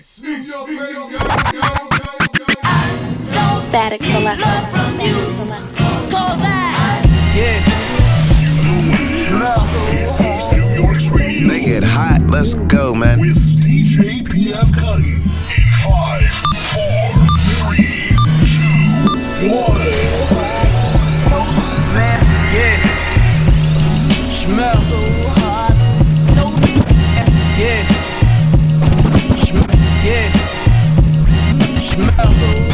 Static selector. Yeah. Make it hot. Let's go, man. With DJ PF Cuttin. Smell.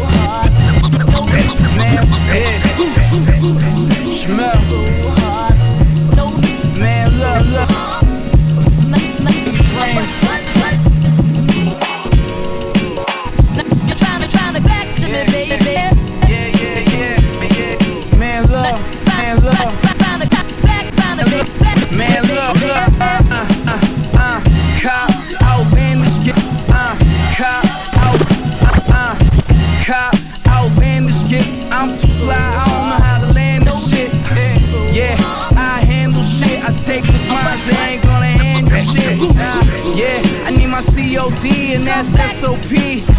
Need and that's SOP.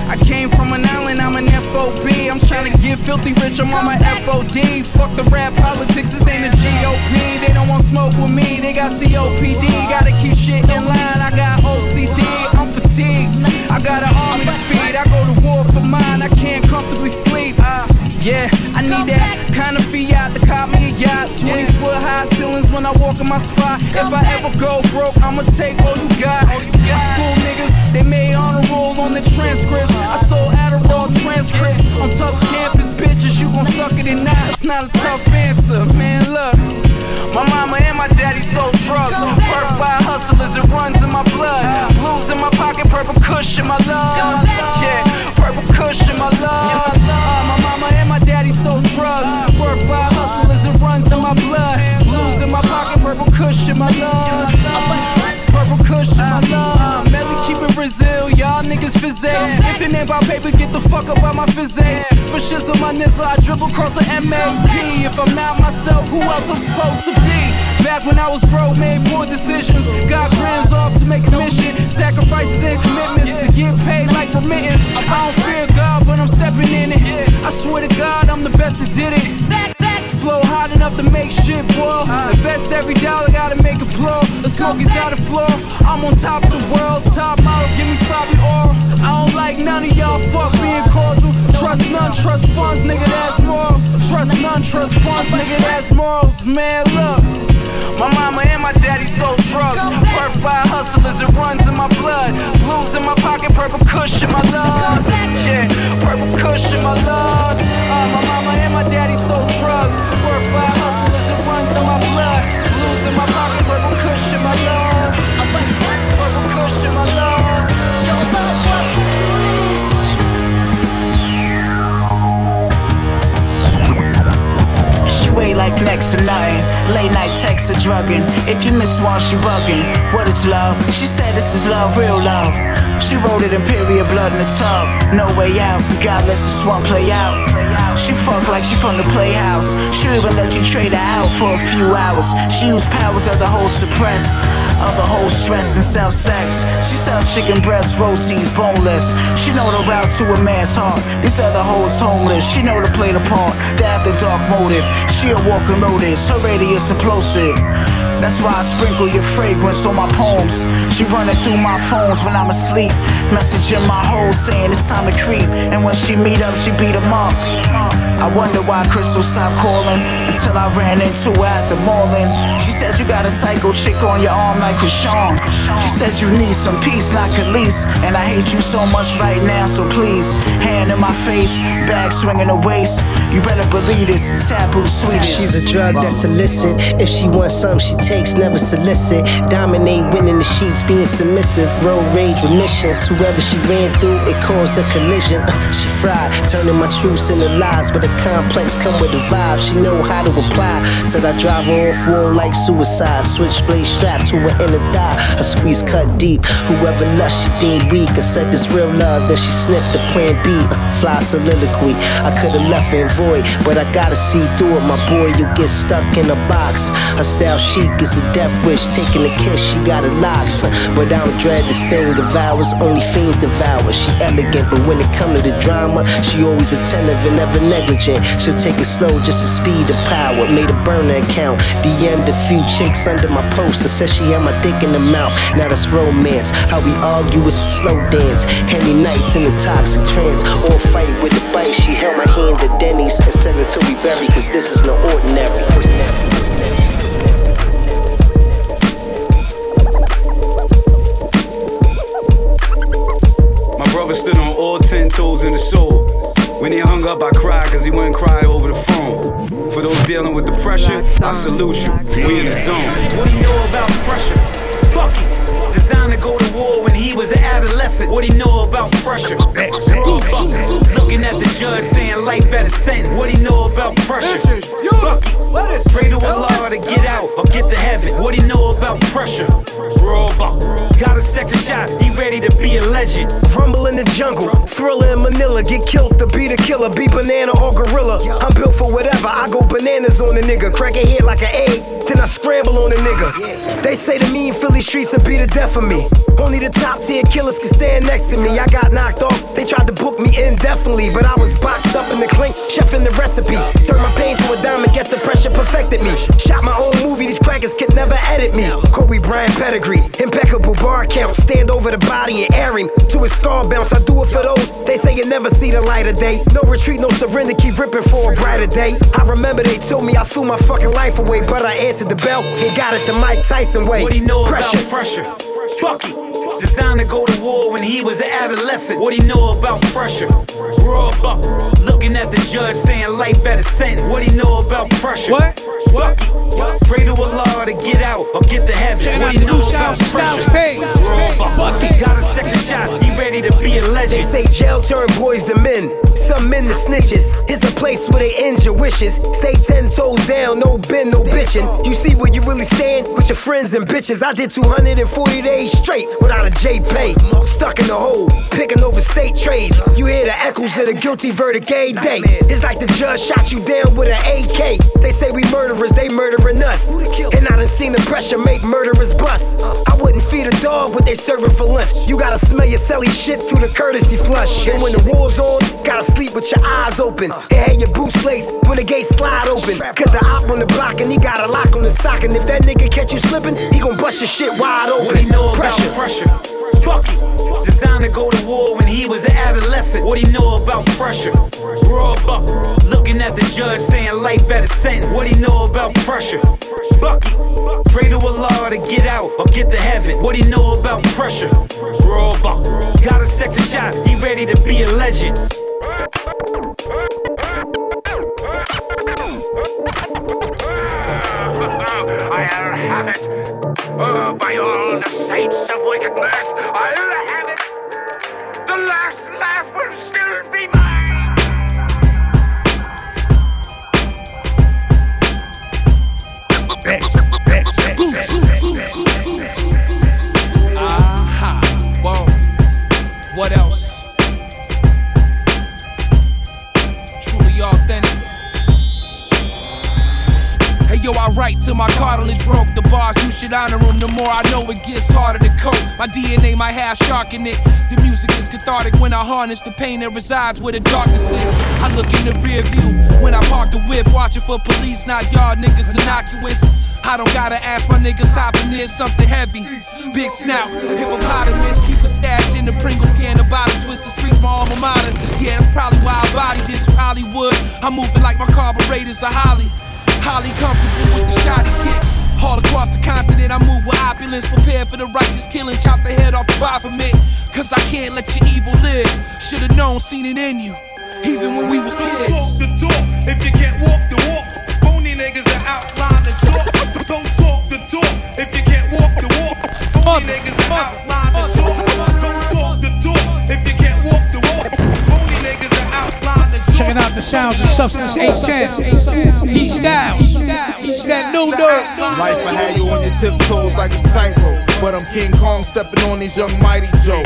I came from an island, I'm an FOB. I'm trying to get filthy rich, I'm on my FOD. Fuck the rap politics, this ain't a GOP. They don't want smoke with me, they got COPD. Gotta keep shit in line, I got OCD. I'm fatigued, I got an army to feed. I go to war for mine, I can't comfortably sleep. Uh, yeah, I need that kind of fiat to cop me a yacht. 20 foot high ceilings when I walk in my spot. If I ever go broke, I'ma take all you got. My school niggas, they made honor roll on the transcripts. I sold Adderall transcripts on Tufts campus. Bitches, you gon' suck it or not? It's not a tough answer, man. Look. My mama and my daddy sold drugs. Worked by hustlers, it runs in my blood. Ah. Blues in my pocket, purple cushion, my love. Yeah, purple cushion, my love. Purple cushion, my love. Purple cushion, my love. Melly keep it Brazil, y'all niggas fizzle. If it ain't about paper, get the fuck up out my physics. For shizzle, my nizzle, I dribble across the MAP. If I'm not myself, who else I'm supposed to be? Back when I was broke, made poor decisions. Got grams off to make a mission. Sacrifices and commitments to get paid like remittance. I don't fear God, but I'm stepping in it. I swear to God, I'm the best that did it. Flow hot enough to make shit boil. Invest every dollar, gotta make a blow. The smoke is out the floor. I'm on top of the world, top model, give me sloppy oral. I don't like none of y'all, fuck being cordial. Trust none, trust funds, nigga, that's morals. Trust none, trust funds, nigga, that's morals. Man, look. My mama and my daddy sold drugs. By hustlers, it runs in my blood. Blues in my pocket, purple cushion, my love. Yeah, purple cushion, my love. Uh, my mama and my daddy sold drugs. By hustlers, it runs in my blood. Blues in my pocket, purple cushion, my love. She weigh like next to nothing. Late night text or drugging. If you miss one, she bugging. What is love? She said this is love, real love. She wrote it in period blood in the tub. No way out. We gotta let this one play out. She fuck like she from the playhouse. She'll even let you trade her out for a few hours. She use powers of the whole suppress. Other whole stress and self sex. She sell chicken breasts, rotis, boneless. She know the route to a man's heart. These other hoes homeless. She know to play the part. They have the dark motive. She walking notice. Her radius implosive. That's why I sprinkle your fragrance on my poems. She running through my phones when I'm asleep. Messaging my hoes saying it's time to creep. And when she meet up, she beat beat 'em up. I wonder why Crystal stopped calling until I ran into her at the morning. She said you got a psycho chick on your arm like Krishan. She said you need some peace, not Khalees. And I hate you so much right now, so please, hand in my face, bag swinging the waist. You better believe this, taboo sweetest. She's a drug that's illicit. If she wants something, she takes, never solicit. Dominate, winning the sheets, being submissive. Road rage remissions. Whoever she ran through, it caused a collision. Uh, she fried, turning my truths into lies. But a complex come with a vibe. She know how to apply. Said I drive her off road like suicide. Switchblade strapped to her inner thigh. A squeeze cut deep. Whoever lust she deemed weak. I said this real love. Then she sniffed the plan B. Fly soliloquy. I could've left in void, but I gotta see through it. My boy, you get stuck in a box. Her style chic is a death wish. Taking a kiss, she got a locks. But I don't dread this thing devours. Only fiends devour. She elegant, but when it come to the drama, she always attentive and never negligent. She'll take it slow just to speed the power. Made a burner account. DM'd a few chicks under my post. I Said she had my dick in the mouth. Now that's romance. How we argue is a slow dance. Henny nights in a toxic trance. Or fight with a bite. She held my hand at Denny's and said until we bury, cause this is no ordinary. My brother stood on all ten toes in the soul. When he hung up, I cried cause he wouldn't cry over the phone. For those dealing with the pressure, I salute you. We in the zone. What do you know about pressure? Bucky, designed to go to war when he was an adolescent. What do you know about pressure? Raw Bucky, looking at the judge saying life at a sentence. What do you know about pressure? Bucky, pray to Allah to get out or get to heaven. What do you know about pressure? Got a second shot, he ready to be a legend. Rumble in the jungle, thriller in Manila. Get killed to be the killer, be banana or gorilla. I'm built for whatever, I go bananas on a nigga. Crack a head like an egg, then I scramble on a nigga. They say the mean Philly streets will be the death of me. Only the top tier killers can stand next to me. I got knocked off, they tried to book me indefinitely. But I was boxed up in the clink, chef in the recipe. Turned my pain to a diamond, guess the pressure perfected me. Shot my own movie, these crackers could never edit me. Kobe Bryant pedigree, impeccable bar count. Stand over the body and air him to his scar bounce. I do it for those. They say you never see the light of day. No retreat, no surrender, keep ripping for a brighter day. I remember they told me I threw my fucking life away, but I answered the bell and got it the Mike Tyson way. What do you know Pressure. about pressure? Bucky, designed to go to war when he was an adolescent. What he know about pressure? Raw Buck, uh, looking at the judge saying life at a sentence. What he know about pressure? What? Bucky, uh, pray to Allah to get out or get to heaven. Check what out do you know new about Styles- Styles pressure? page. Raw Buck, got a second shot, he ready to be a legend. They legend. say jail turn boys to men, some men to snitches. Here's a place where they end your wishes. Stay ten toes down, no bend, no bitching. You see where you really stand with your friends and bitches. I did 240 days straight without a J pay. Stuck in the hole, picking over state trays. You hear the echoes of the guilty verdict a day. It's like the judge shot you down with an AK. They say we murderers, they murdering us. And I done seen the pressure make murderers bust. I wouldn't feed a dog what they serving for lunch. You gotta smell your celly shit through the courtesy flush. And when the war's on, gotta sleep with your eyes open. And have your boots laced when the gates slide open. Cause the op on the block and he got a lock on the sock. And if that nigga catch you slipping, he gon' bust your shit wide open. What you know Pressure. about pressure? Bucky, designed to go to war when he was an adolescent. What do you know about pressure? Raw Buck, looking at the judge saying life at a sentence. What do you know about pressure? Bucky, pray to Allah to get out or get to heaven. What do you know about pressure? Raw Buck, got a second shot, he ready to be a legend. I'll have it. Oh, by all the saints of wickedness, I'll have it. The last laugh will still be mine. Yo, I write till my cartilage broke. The bars, you should honor them. The more I know, it gets harder to cope. My DNA might have shark in it. The music is cathartic when I harness the pain that resides where the darkness is. I look in the rear view when I park the whip, watching for police. Not y'all niggas innocuous. I don't gotta ask my niggas hopping in something heavy. Big snout, hippopotamus, keep a stash in the Pringles can, the bottom twist the streets, my alma mater. Yeah, that's probably why I body this Hollywood. I'm moving like my carburetor's are Holly. Holly comfortable with the shotty kick. All across the continent, I move with opulence, prepared for the righteous killing, chop the head off the Baphomet. Cause I can't let your evil live. Should've known, seen it in you, even when we was kids. Don't talk the talk if you can't walk the walk. Phony niggas are outline the talk. Don't talk the talk if you can't walk the walk. Phony niggas are outline the sounds of substance 810. D Styles. It's that new dirt. Life will have you on your tiptoes like a tightrope. But I'm King Kong stepping on these young mighty Joes.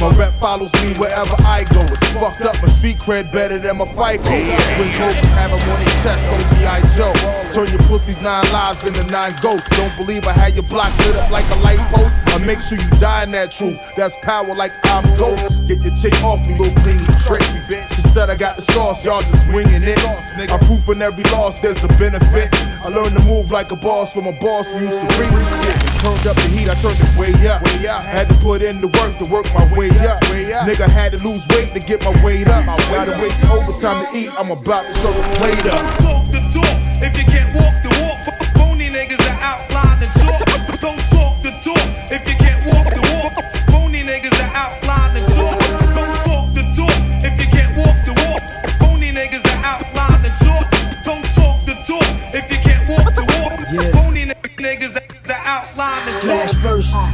My rep follows me wherever I go. It's fucked up, my street cred better than my code. Twin hopes have them on their chest, oh, on G.I. Joe. Turn your pussies nine lives into nine ghosts. Don't believe I had your block lit up like a light post. I make sure you die in that truth. That's power like I'm ghost. Get your chick off me, little clean trick me, bitch. She said I got the sauce, y'all just winging it. I'm proof in every loss, there's a benefit. I learned to move like a boss from a boss who used to bring me shit. Turned up the heat, I turned it way up. Had to put in the work to work my way up. Nigga had to lose weight to get my weight up. Gotta wait till overtime to eat, I'm about to serve a plate up. Talk the talk if you can't walk the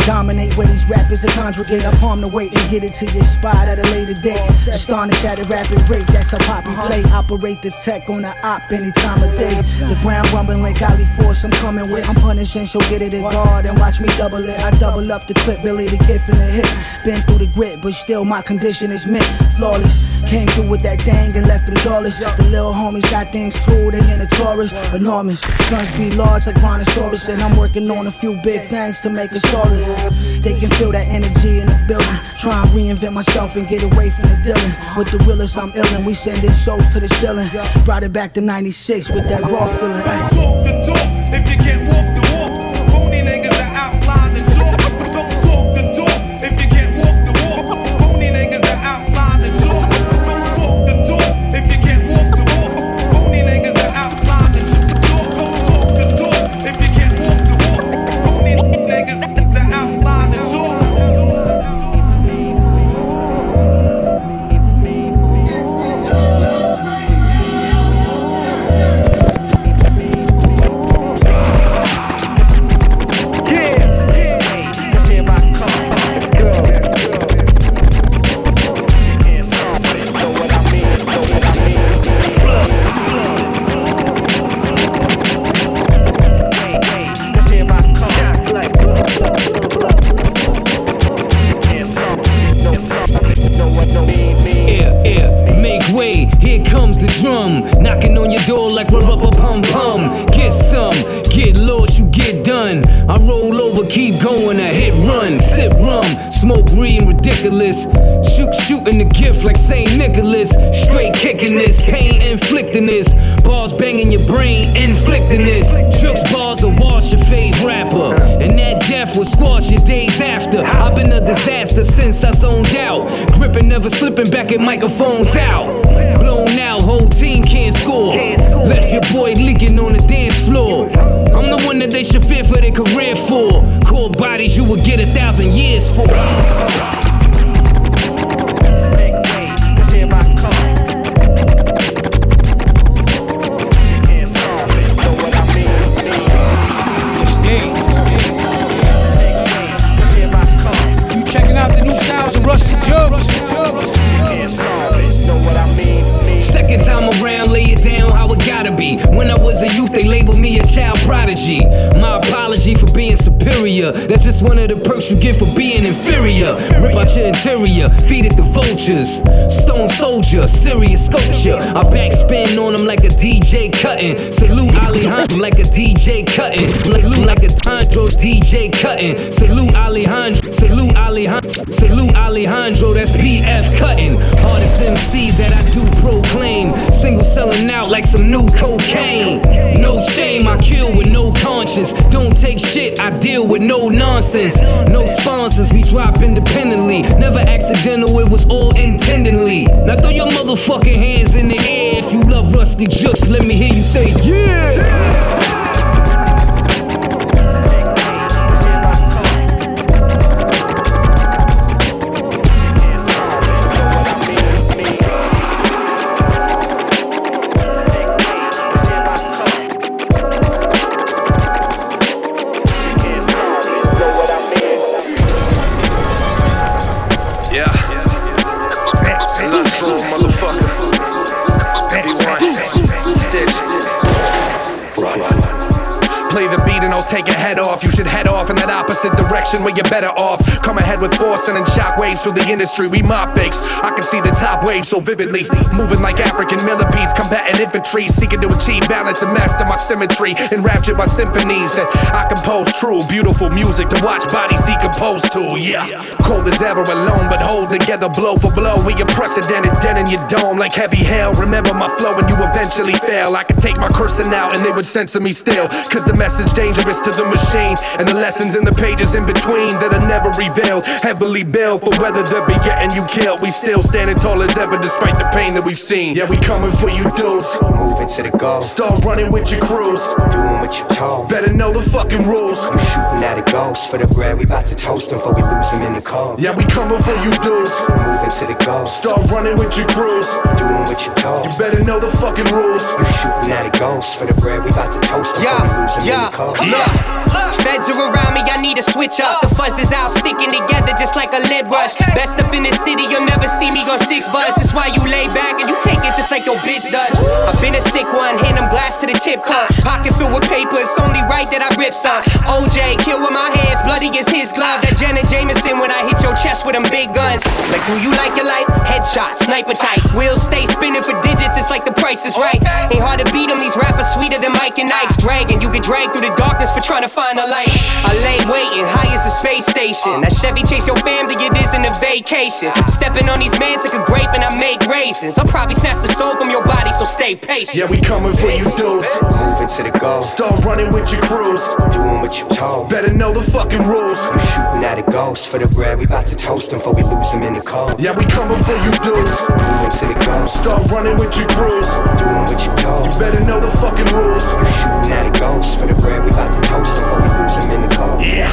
dominate where these rappers are congregate. I palm the weight and get it to your spot at a later date. Astonish at a rapid rate, that's how poppy uh-huh. play. Operate the tech on the op any time of day. The ground rumbling like Ali Force, I'm coming with. I'm punishing, she'll get it at guard and watch me double it. I double up the clip, Billy the kid from the hip. Been through the grit, but still my condition is mint. Flawless. Came through with that dang and left them jawless. The little homies got things too, they in the Taurus. Enormous. Guns be large like Brontosaurus, and I'm working on a few big things to make it solid. They can feel that energy in the building. Try and reinvent myself and get away from the dealing. With the realest, I'm illin'. We send sending shows to the ceiling. Brought it back to 96 with that raw feeling. Talk the talk if you can't pain inflicting this. Bars banging your brain, inflicting this. Tricks bars will wash your fave rapper. And that death will squash your days after. I've been a disaster since I zoned out. Gripping, never slipping back at microphones out. Blown out, whole team can't score. Left your boy leaking on the dance floor. I'm the one that they should fear for their career for. Core bodies you would get a thousand years for. Prodigy. My apology for being superior. That's just one of the perks you get for being inferior. Rip out your interior, feed it to vultures. Stone soldier, serious sculpture. I backspin on them like a DJ cutting. Salute Alejandro like a DJ cutting. Salute like a Alejandro DJ cutting. Salute Alejandro. Salute Alejandro. Salute Alejandro. That's PF Cuttin. Hardest MC that I do proclaim. Single selling out like some new cocaine. No shame, I kill with no conscience. Don't take shit, I deal with no nonsense. No sponsors, we drop independently. Never accidental, it was all intendingly. Now throw your motherfucking hands in the air if you love Ruste Juxx. Let me hear you say, yeah. Opposite direction where you're better off. Come ahead with force and then shockwaves through the industry. We mob fakes. I can see the top wave so vividly. Moving like African millipedes, combating infantry. Seeking to achieve balance and master my symmetry. Enraptured by symphonies that I compose true, beautiful music to watch bodies decompose to. Yeah. Cold as ever alone, but hold together blow for blow. We unprecedented, den in your dome like heavy hail. Remember my flow and you eventually fail. I could take my cursing out and they would censor me still. Cause the message dangerous to the machine. And the lessons in the pages in between that are never revealed. Heavily billed for whether they'll be getting you killed. We still standing tall as ever despite the pain that we've seen. Yeah, we coming for you dudes. Moving to the goal. Start running with your crews. Doing what you told. Better know the fucking rules. You shooting at a ghost for the bread. We about to toast him before we lose him in the cold. Yeah, we coming for you dudes. Moving to the goal. Start running with your crews. Doing what you told. You better know the fucking rules. You shooting at a ghost for the bread. We about to toast him Yeah, before we lose him yeah, in the cold. look. Feds are around me, I need to switch up. The fuzz is out, sticking together just like a lead rush. Best up in the city, you'll never see me go six buzz. That's why you lay back and you take it just like your bitch does. I've been a sick one, hand them glass to the tip cup. Pocket filled with paper, it's only right that I rip some. OJ, kill with my hands, bloody as his glove. That Jenna Jameson when I hit your chest with them big guns. Like, do you like your life? Headshot, sniper tight. Wheels stay spinning for digits, it's like the price is right. Ain't hard to beat them, these rappers sweeter than Mike and Ike's. Dragging, you get dragged through the darkness for trying to find a light. I lay waiting, high as a space station. That Chevy chase your family, it isn't a vacation. Stepping on these mans like a grape and I make raisins. I'll probably snatch the soul from your body, so stay patient. Yeah, we coming for you dudes. Moving to the goal. Start running with your crews. Doing what you told. Better know the fucking rules. You shooting at a ghost for the bread. We about to toast him before we lose him in the cold. Yeah, we coming for you dudes. Moving to the goal. Start running with your crews. Doing what you told. You better know the fucking rules. You shooting at a ghost for the bread. We about to toast him before we lose him in the cold. Yeah.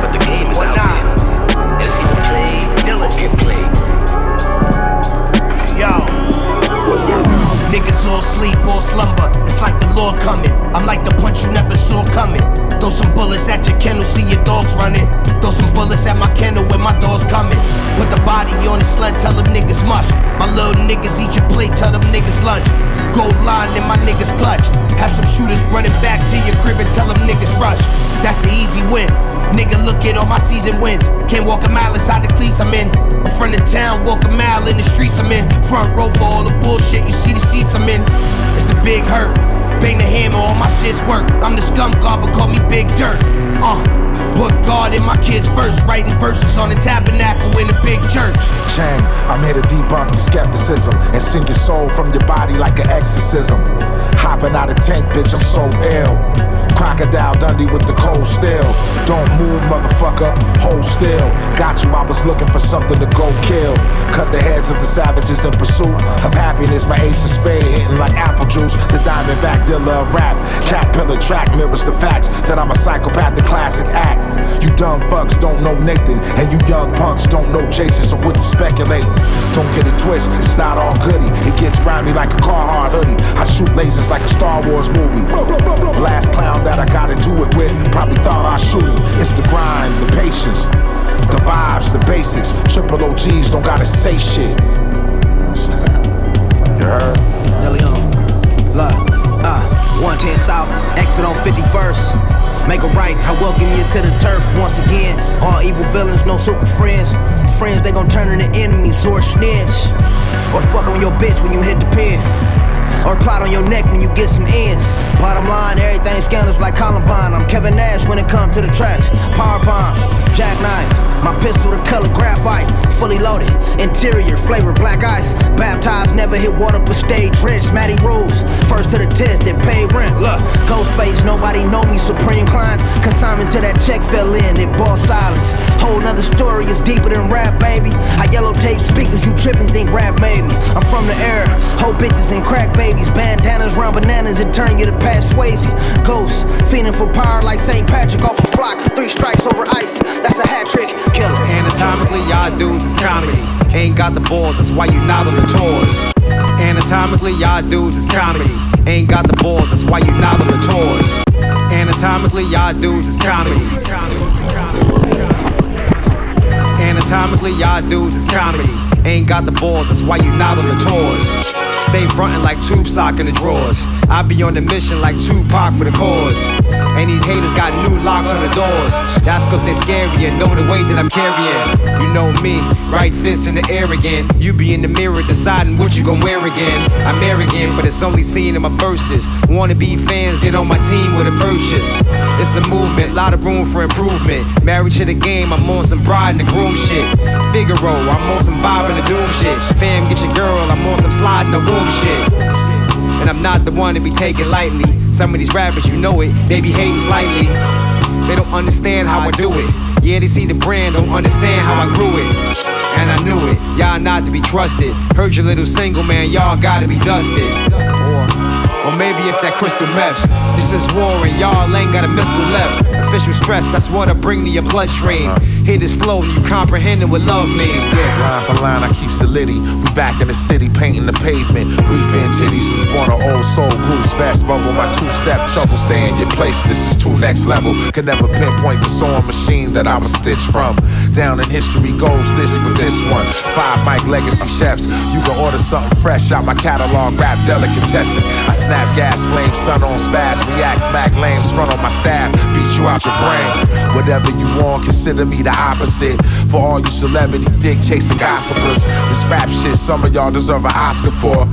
But the game is out there. It's either played or get played. Yo. Niggas all sleep, all slumber. It's like the Lord coming. I'm like the punch you never saw coming. Throw some bullets at your kennel, see your dogs running. Throw some bullets at my kennel when my dogs coming. Body on the sled, tell them niggas mush. My little niggas eat your plate, tell them niggas lunch. Gold line in my niggas clutch. Have some shooters running back to your crib and tell them niggas rush. That's an easy win. Nigga, look at all my season wins. Can't walk a mile inside the cleats I'm in. In front of town, walk a mile in the streets I'm in. Front row for all the bullshit, you see the seats I'm in. It's the big hurt. Bang the hammer, all my shits work. I'm the scum god, but call me Big Dirt. Uh, put God in my kids first. Writing verses on the tabernacle in the big church. Chang, I'm here to debunk the skepticism and sing your soul from your body like an exorcism. Hopping out of tank, bitch, I'm so ill. Crocodile Dundee with the cold steel. Don't move, motherfucker, hold still. Got you, I was looking for something to go kill. Cut the heads of the savages in pursuit of happiness. My ace of spade hitting like apple juice. The diamondback dealer of rap. Caterpillar track mirrors the facts that I'm a psychopath, the classic act. You dumb bucks don't know Nathan, and you young punks don't know Jason, so quit speculating. Don't get it twisted, it's not all goody. It gets grimy like a Carhartt hoodie. I shoot lasers like a Star Wars movie. Last clown that I gotta do it with probably thought I shoot. It's the grind, the patience, the vibes, the basics. Triple OGs don't gotta say shit. You heard? Nelly on. Look, uh, 110 South, exit on 51st. Make a right, I welcome you to the turf once again. All evil villains, no super friends. Friends, they gon' turn into enemies or snitch. Or fuck on your bitch when you hit the pin. Or plot on your neck when you get some ends. Bottom line, everything scandals like Columbine. I'm Kevin Nash when it comes to the tracks. Power bombs, jackknife. My pistol the color graphite, fully loaded. Interior, flavor black ice. Baptized, never hit water but stayed drenched. Matty rules, first to the test, they pay rent. Look, Ghostface, nobody know me. Supreme clients, consignment to that check fell in. It ball silence. Whole nother story is deeper than rap, baby. I yellow tape speakers, you tripping, think rap made me. I'm from the air, whole bitches and crack babies. Bandanas round bananas and turn you to Pat Swayze. Ghosts, feeding for power like St. Patrick off a flock. Three strikes over ice, that's a hat trick. Killer. Anatomically, y'all dudes is comedy. Ain't got the balls, that's why you not on the tours. Anatomically, y'all dudes is comedy. Ain't got the balls, that's why you not on the tours. Anatomically, y'all dudes is comedy. Anatomically, y'all dudes is comedy. Ain't got the balls, that's why you not on the tours. Stay frontin' like tube sock in the drawers. I be on the mission like Tupac for the cause. And these haters got new locks on the doors. That's cause they scary and know the weight that I'm carrying. You know me, right fist in the air again. You be in the mirror deciding what you gon' wear again. I'm arrogant, but it's only seen in my verses. Wanna be fans, get on my team with a purchase. It's a movement, lot of room for improvement. Married to the game, I'm on some bride and the groom shit. Figaro, I'm on some vibe and the doom shit. Fam, get your girl, I'm on some slide in the womb shit. And I'm not the one to be taken lightly. Some of these rappers, you know it, they be hating slightly. They don't understand how I do it. Yeah, they see the brand, don't understand how I grew it. And I knew it, y'all not to be trusted. Heard your little single man, y'all gotta be dusted. Or, or maybe it's that crystal meth. This is war and y'all ain't got a missile left. Official stress, that's what I bring to your bloodstream. Hear this flow you comprehend what love means. Yeah, line for line, I keep solidity. We back in the city, painting the pavement. Refan titties is an old soul goose. Fast bubble, my two step trouble. Stay in your place, this is two next level. Could never pinpoint the sewing machine that I was stitched from. Down in history goes this with this one. Five Mike Legacy chefs. You can order something fresh out my catalog, rap delicatessen. I snap gas flames, stun on spaz, react, smack lames, front on my staff, beat you out your brain. Whatever you want, consider me the opposite. For all you celebrity dick chasing gossipers. This rap shit, some of y'all deserve an Oscar for.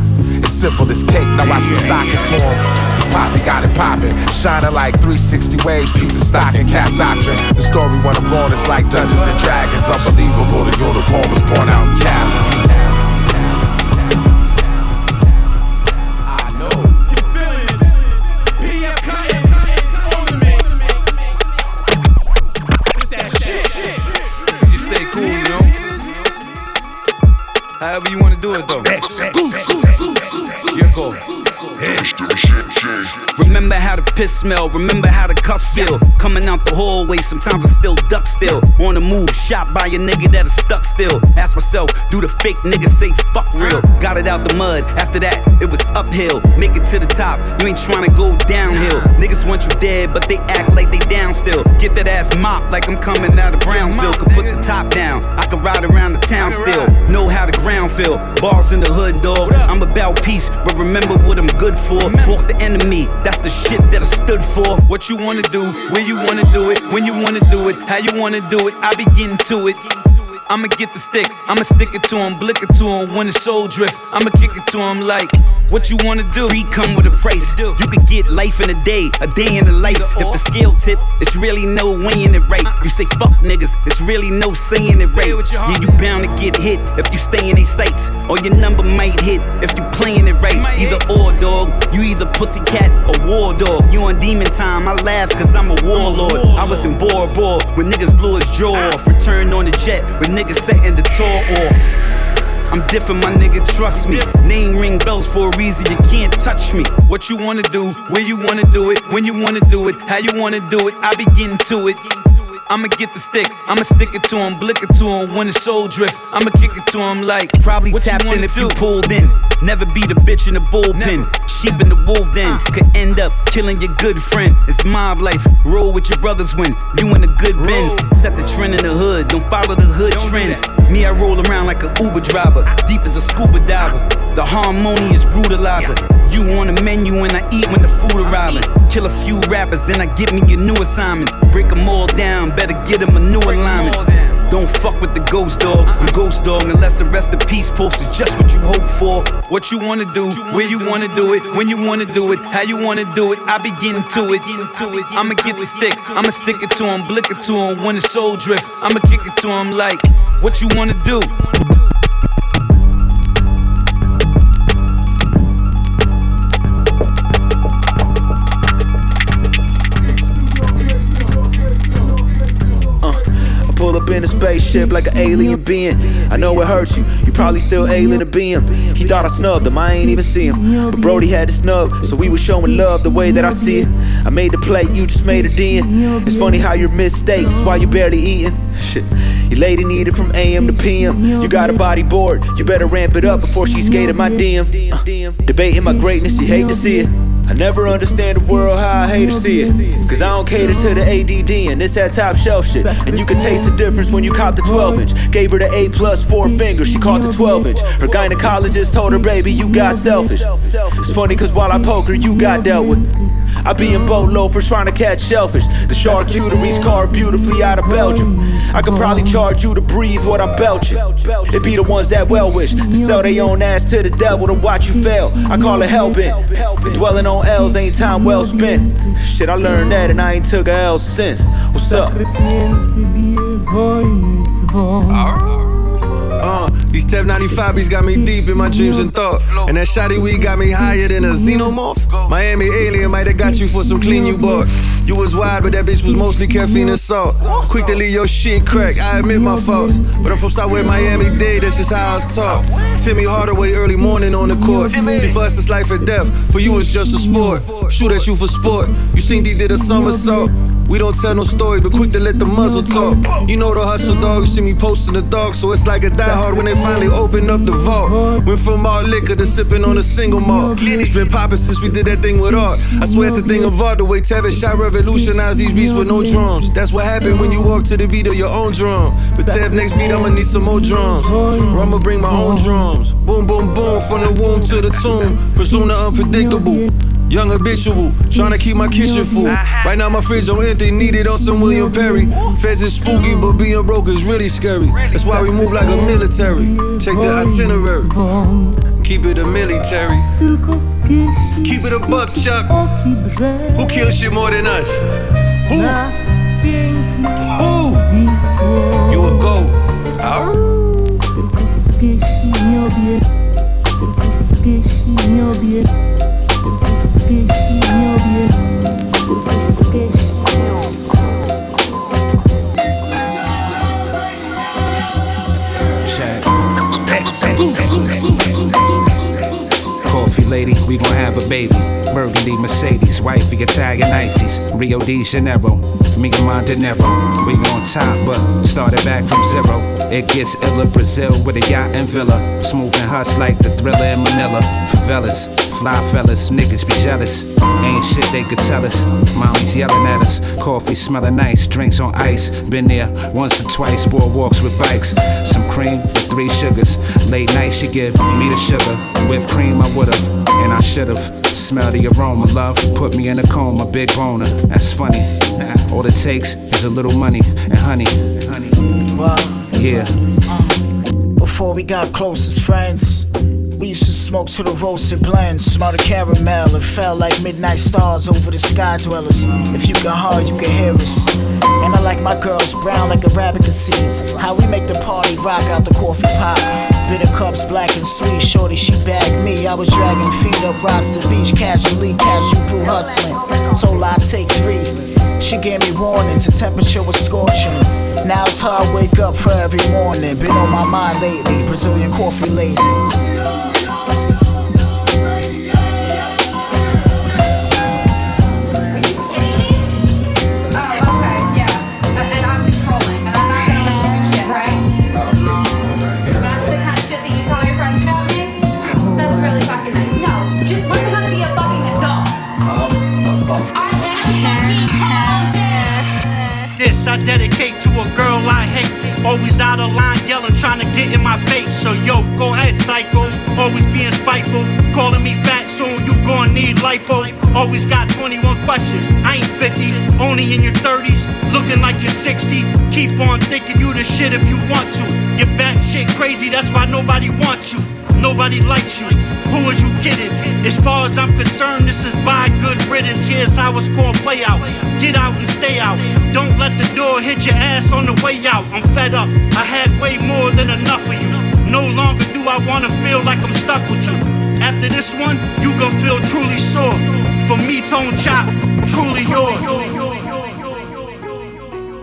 It's simple as cake, now watch me sock it to. Poppy got it poppin', shining like 360 waves, peep the stock and cap doctrine. The story when I'm born is like Dungeons and Dragons, unbelievable. The unicorn was born out in Cali. Piss smell, remember how the cuss feel. Coming out the hallway, sometimes I still duck still. On the move, shot by a nigga that is stuck still. Ask myself, do the fake niggas say fuck real? Got it out the mud, after that, it was uphill. Make it to the top, you ain't trying to go downhill. Niggas want you dead, but they act like they down still. Get that ass mop like I'm coming out of Brownfield. Could put the top down, I could ride around the town still. Know how the ground feel. Bars in the hood, dog. I'm about peace, but remember what I'm good for. Walk the enemy, that's the shit that I stood for. What you wanna do, where you wanna do it, when you wanna do it, how you wanna do it, I be getting to it. I'ma get the stick, I'ma stick it to him, blick it to him when the soul drift. I'ma kick it to him like, what you wanna do? Free come with a price. You could get life in a day, a day in the life. If the scale tip, it's really no weighing it right. You say fuck niggas, it's really no saying it right. Yeah, you bound to get hit if you stay in these sights. Or your number might hit if you playing it right. Either or, dog. You either pussycat or war dog. You on demon time, I laugh cause I'm a warlord. I was in Bora Bora when niggas blew his jaw off. Returned on the jet with niggas setting the tour off. I'm different, my nigga, trust me. Name ring bells for a reason, you can't touch me. What you wanna do, where you wanna do it, when you wanna do it, how you wanna do it, I be getting to it. I'ma get the stick, I'ma stick it to him, blick it to him when the soul drift. I'ma kick it to him like Probably what tapped in if do? you pulled in. Never be the bitch in the bullpen. Sheep in the wolf den. Uh. Could end up killing your good friend. It's mob life. Roll with your brothers when you in a good Benz. Set the trend in the hood. Don't follow the hood trends. Me, I roll around like a Uber driver. Deep as a scuba diver. The harmonious brutalizer. You on the menu and I eat when the food arriving. Kill a few rappers, then I get me a new assignment. Break them all down, better get them a new alignment. Don't fuck with the ghost dog, I'm ghost dog unless the rest of peace post is just what you hope for. What you wanna do, where you wanna do it, when you wanna do it, how you wanna do it, I be getting to it. I'ma get the stick, I'ma stick it to him, blick it to him when the soul drift. I'ma kick it to him like, what you wanna do? Up in a spaceship like an alien being. I know it hurts you, you probably still alien to be him. He thought I snubbed him, I ain't even see him. But Brody had to snub, so we was showing love the way that I see it. I made the plate, you just made a den. It's funny how your mistakes is why you barely eating. Shit, your lady needed from AM to PM. You got a body board, you better ramp it up before she skated my DM. Uh, debating my greatness, you hate to see it. I never understand the world how I hate to see it. Cause I don't cater to the ADD and this that top shelf shit. And you can taste the difference when you cop the 12 inch. Gave her the A plus four fingers, she caught the 12 inch. Her gynecologist told her, baby, you got selfish. It's funny cause while I poke her, you got dealt with. I be in boat loafers trying to catch shellfish. The charcuterie's carved beautifully out of Belgium. I could probably charge you to breathe what I'm belching. It be the ones that well wish to sell their own ass to the devil to watch you fail. I call it hell bent. Dwelling on L's ain't time well spent. Shit, I learned that and I ain't took a L since. What's up? Uh, these Tev 95 beats got me deep in my dreams and thought. And that shotty weed got me higher than a xenomorph. Miami alien might have got you for some clean you bought. You was wide, but that bitch was mostly caffeine and salt. Quick to leave your shit crack, I admit my faults. But I'm from Southwest Miami Dade, that's just how I was taught. Timmy Hardaway early morning on the court. See, for us it's life or death, for you it's just a sport. Shoot at you for sport. You seen D did a somersault. We don't tell no story, but quick to let the muzzle talk. You know the hustle, dog. You see me posting the dog, so it's like a diehard when they finally open up the vault. Went from all liquor to sipping on a single malt. It's been popping since we did that thing with art. I swear it's a thing of art. The way Tevin shot revolutionized these beats with no drums. That's what happened when you walk to the beat of your own drum. But Tev, next beat, I'ma need some more drums. Or I'ma bring my own drums. Boom, boom, boom, from the womb to the tomb. The unpredictable. Young habitual, trying to keep my kitchen full. Right now my fridge on empty, needed on some William Perry. Feds is spooky, but being broke is really scary. That's why we move like a military. Check the itinerary. Keep it a military. Keep it a buck, Chuck. Who kills shit more than us? Who? Who? You a goat. Coffee lady, we gon' have a baby. Burgundy Mercedes, wifey Italian ices. Rio de Janeiro, me and Niro. We on top, but started back from zero. It gets iller, Brazil with a yacht and villa. Smooth and hush like the thriller in Manila. Favelas, fly fellas, niggas be jealous. Ain't shit they could tell us. Mommy's yelling at us. Coffee smelling nice, drinks on ice. Been there once or twice, boardwalks with bikes. Some cream with three sugars. Late night, she give me the sugar. Whipped cream, I would've, and I should've. Smell the aroma, love. Put me in a coma, big boner. That's funny. All it takes is a little money and honey. Yeah. Um, before we got closest friends, we used to smoke to the roasted blends, smell the caramel, and felt like midnight stars over the sky dwellers. If you can hard, you can hear us. And I like my girls brown like Arabica seeds. How we make the party rock out the coffee pot. Bitter cups, black and sweet. Shorty, she bagged me. I was dragging feet up Rasta Beach, casually, cashew brew hustling. Told I take three. She gave me warnings, the temperature was scorching. Now it's I wake up for every morning. Been on my mind lately, Brazilian coffee lady. A girl I hate. Always out of line, yelling, trying to get in my face. So yo, go ahead, psycho. Always being spiteful, calling me fat soon. You gon' need lipo. Always got 21 questions. I ain't 50, only in your 30s, looking like you're 60. Keep on thinking you the shit if you want to. You're back shit crazy, that's why nobody wants you. Nobody likes you. Who is you kidding? As far as I'm concerned, this is by good riddance. Here's how it's gonna play out. Get out and stay out. Don't let the door hit your ass on the way out. I'm fed up. I had way more than enough of you. No longer do I wanna feel like I'm stuck with you. After this one, you gon' feel truly sore. For me, Tone Chop, truly yours.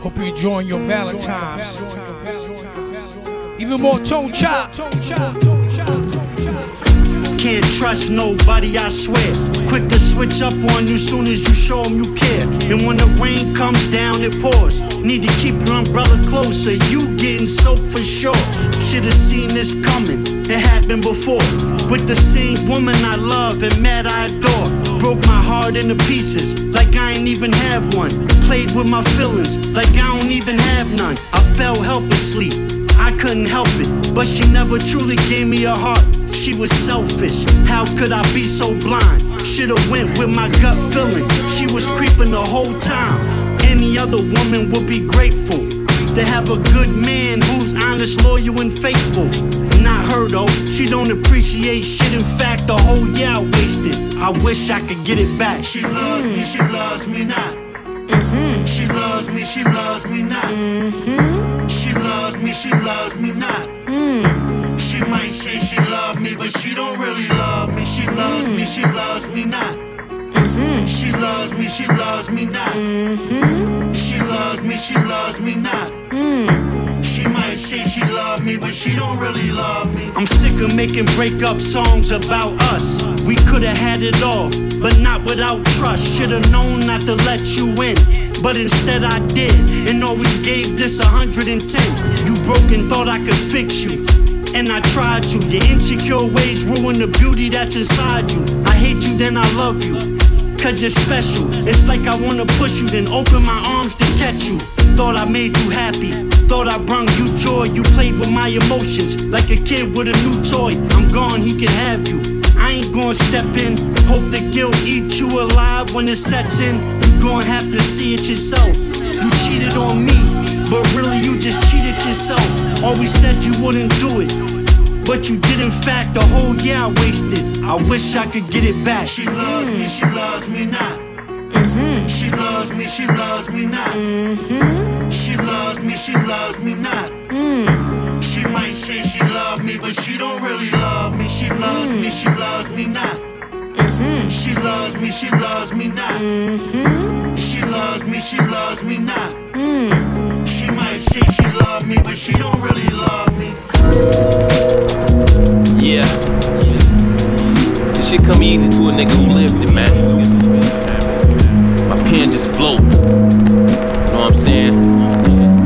Hope you're enjoying your Valentine's. Even more tone chop. Can't trust nobody, I swear. Quick to switch up on you soon as you show them you care. And when the rain comes down, it pours. Need to keep your umbrella closer, you getting soaked for sure. Should've seen this coming, it happened before. With the same woman I love and mad I adore. broke my heart into pieces like I ain't even have one. Played with my feelings like I don't even have none. I fell helplessly, I couldn't help it. But she never truly gave me a heart. She was selfish. How could I be so blind? Should've went with my gut feeling. She was creeping the whole time. Any other woman would be grateful to have a good man who's honest, loyal, and faithful. Not her though, she don't appreciate shit. In fact, the whole year I wasted. I wish I could get it back. She loves me, she loves me not. Mm-hmm. She loves me, she loves me not. Mm-hmm. She loves me, she loves me not. Mm. She might say she love me, but she don't really love me. She loves me, she loves me not. Mm-hmm. She loves me, she loves me not. Mm-hmm. She loves me, she loves me not. Mm. She might say she love me, but she don't really love me. I'm sick of making breakup songs about us. We could've had it all, but not without trust. Should've known not to let you in. But instead I did, and always gave this 110. You broke and thought I could fix you. And I tried to. Your insecure ways ruin the beauty that's inside you. I hate you, then I love you. Cause you're special. It's like I wanna push you, then open my arms to catch you. Thought I made you happy. Thought I brung you joy. You played with my emotions like a kid with a new toy. I'm gone, he can have you. I ain't gonna step in. Hope the guilt eats you alive when it sets in. You gonna have to see it yourself. You cheated on me, but really you just cheated yourself. Always said you wouldn't do it. But you did in fact the whole year I wasted. I wish I could get it back. She loves me, she loves me not. Mhm. She loves me, she loves me not. Mhm. She loves me, she loves me not. She might say she love me, but she don't really love me. She loves me, she loves me not. Mhm. She loves me, she loves me not. She loves me, she loves me not. She might say she love me, but she don't really love me. Yeah. This shit come easy to a nigga who lived it, man. My pen just float. Know what I'm saying?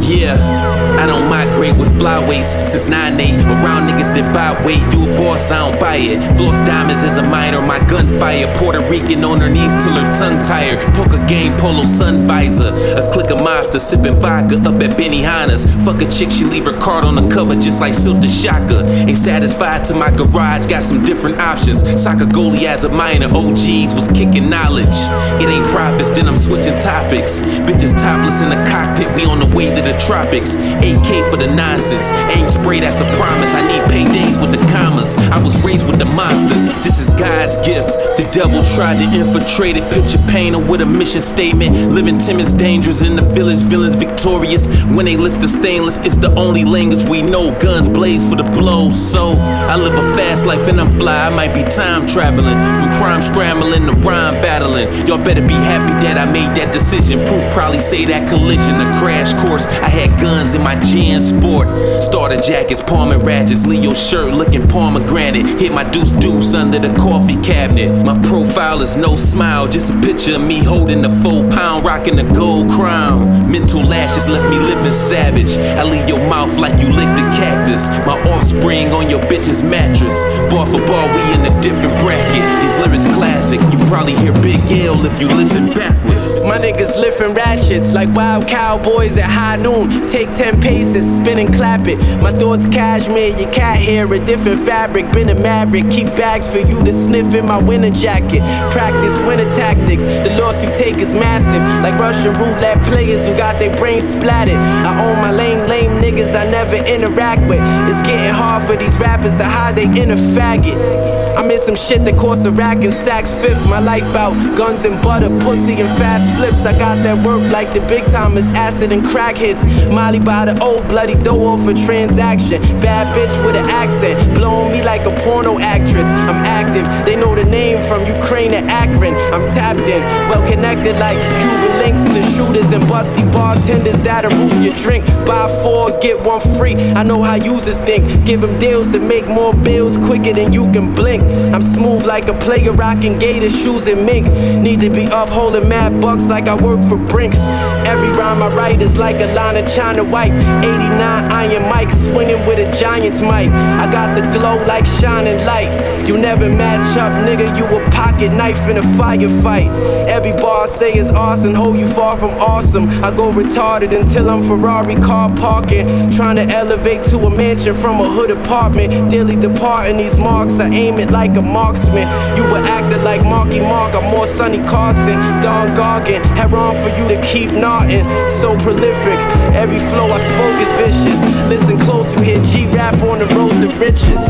Yeah. Don't migrate with flyweights since 9-8. Around niggas that buy weight, you a boss, I don't buy it. Floss diamonds is a minor, my gunfire. Puerto Rican on her knees till her tongue tired. Poker game, polo sun visor. A click of monster, sipping vodka up at Benihana's. Fuck a chick, she leave her card on the cover just like Silta Shaka. Ain't satisfied to my garage, got some different options. Soccer goalie as a minor, OGs was kicking knowledge. It ain't profits, then I'm switching topics. Bitches topless in the cockpit, we on the way to the tropics. 8K for the nonsense. Aim spray, that's a promise. I need paydays with the commas. I was raised with the monsters. This is God's gift. The devil tried to infiltrate it. Picture painter with a mission statement. Living Timmons dangerous in the village, villains victorious. When they lift the stainless, it's the only language we know. Guns blaze for the blow. So I live a fast life and I'm fly. I might be time traveling from crime scrambling to rhyme battling. Y'all better be happy that I made that decision. Proof probably say that collision, a crash course. I had guns in my gin sport. Starter jackets, palmer ratchets, Leo shirt looking pomegranate. Hit my deuce deuce under the coffee cabinet. My profile is no smile, just a picture of me holding the four pound, rocking the gold crown. Mental lashes left me living savage. I leave your mouth like you licked a cactus. My offspring on your bitch's mattress. Bar for bar, we in a different bracket. These lyrics classic. You probably hear Big L if you listen backwards. My niggas lifting ratchets like wild cowboys at high noon. Take 10 paces, spin and clap it. My thoughts cashmere, your cat hair, a different fabric. Been a maverick, keep bags for you to sniff in my winter jacket. Practice winter tactics, the loss you take is massive. Like Russian roulette players who got their brains splattered. I own my lame, lame niggas I never interact with. It's getting hard for these rappers to hide their inner faggot. I'm in some shit that costs a rack and sacks fifth. My life out guns and butter, pussy and fast flips. I got that work like the big timers, acid and crack hits. Molly by the old bloody dough off a transaction. Bad bitch with an accent, blowing me like a porno actress. I'm active, they know the name from Ukraine to Akron. I'm tapped in, well connected like Cuban links to shooters and busty bartenders that'll roof your drink. Buy four, get one free. I know how users think. Give him deals to make more bills quicker than you can blink. I'm smooth like a player rocking gator shoes and mink. Need to be up holding mad bucks like I work for Brinks. Every rhyme I write is like a line of China White. 89 Iron Mike swinging with a Giants mic. I got the glow like shining light. You never match up, nigga. You a pocket knife in a firefight. Every bar I say is awesome, hold you far from awesome. I go retarded until I'm Ferrari car parking. Trying to elevate to a mansion from a hood apartment. Daily departing these marks, I aim it like a marksman. You were acting like Marky Mark, I'm more Sonny Carson. Don Gargan, had wrong for you to keep knotting. So prolific, every flow I spoke is vicious. Listen close, you hear G rap on the road to riches.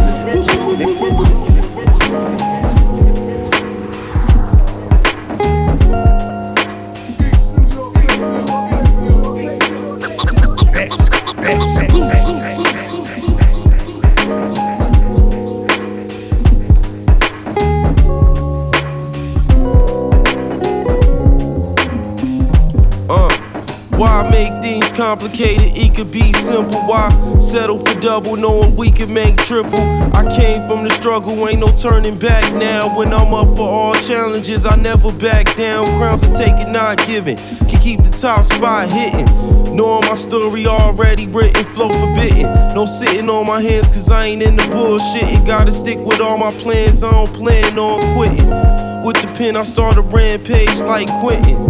Complicated? It could be simple. Why settle for double knowing we can make triple? I came from the struggle, ain't no turning back now. When I'm up for all challenges, I never back down. Crowns are taken, not given. Can keep the top spot hitting. Knowing my story already written, flow forbidden. No sitting on my hands, cause I ain't in the bullshit. It gotta stick with all my plans, I don't plan on quitting. With the pen, I start a rampage like Quentin.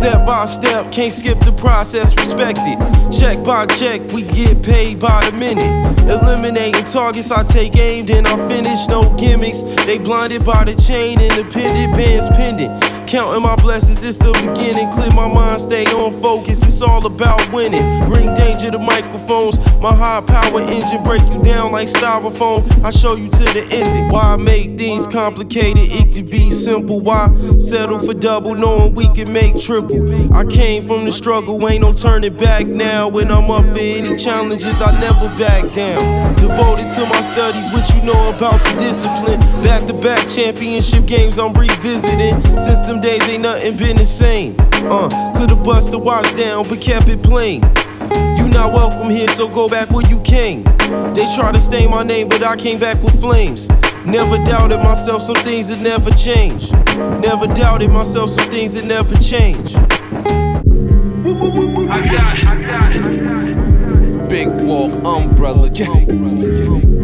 Step by step, can't skip the process, respect it. Check by check, we get paid by the minute. Eliminating targets, I take aim, then I finish. No gimmicks, they blinded by the chain, independent bands pendant. Counting my blessings, this the beginning. Clear my mind, stay on focus. It's all about winning. Bring danger to microphones. My high power engine break you down like styrofoam. I show you to the ending. Why make things complicated? It could be simple. Why settle for double knowing we can make triple? I came from the struggle, ain't no turning back now. When I'm up for any challenges, I never back down. Devoted to my studies, what you know about the discipline. Back to back championship games, I'm revisiting. Since them days ain't nothing been the same. Uh, could've bust the watch down, but kept it plain. You not welcome here, so go back where you came. They try to stain my name, but I came back with flames. Never doubted myself, some things that never change. Never doubted myself, some things that never change. I got. I got it. Big walk umbrella, yeah.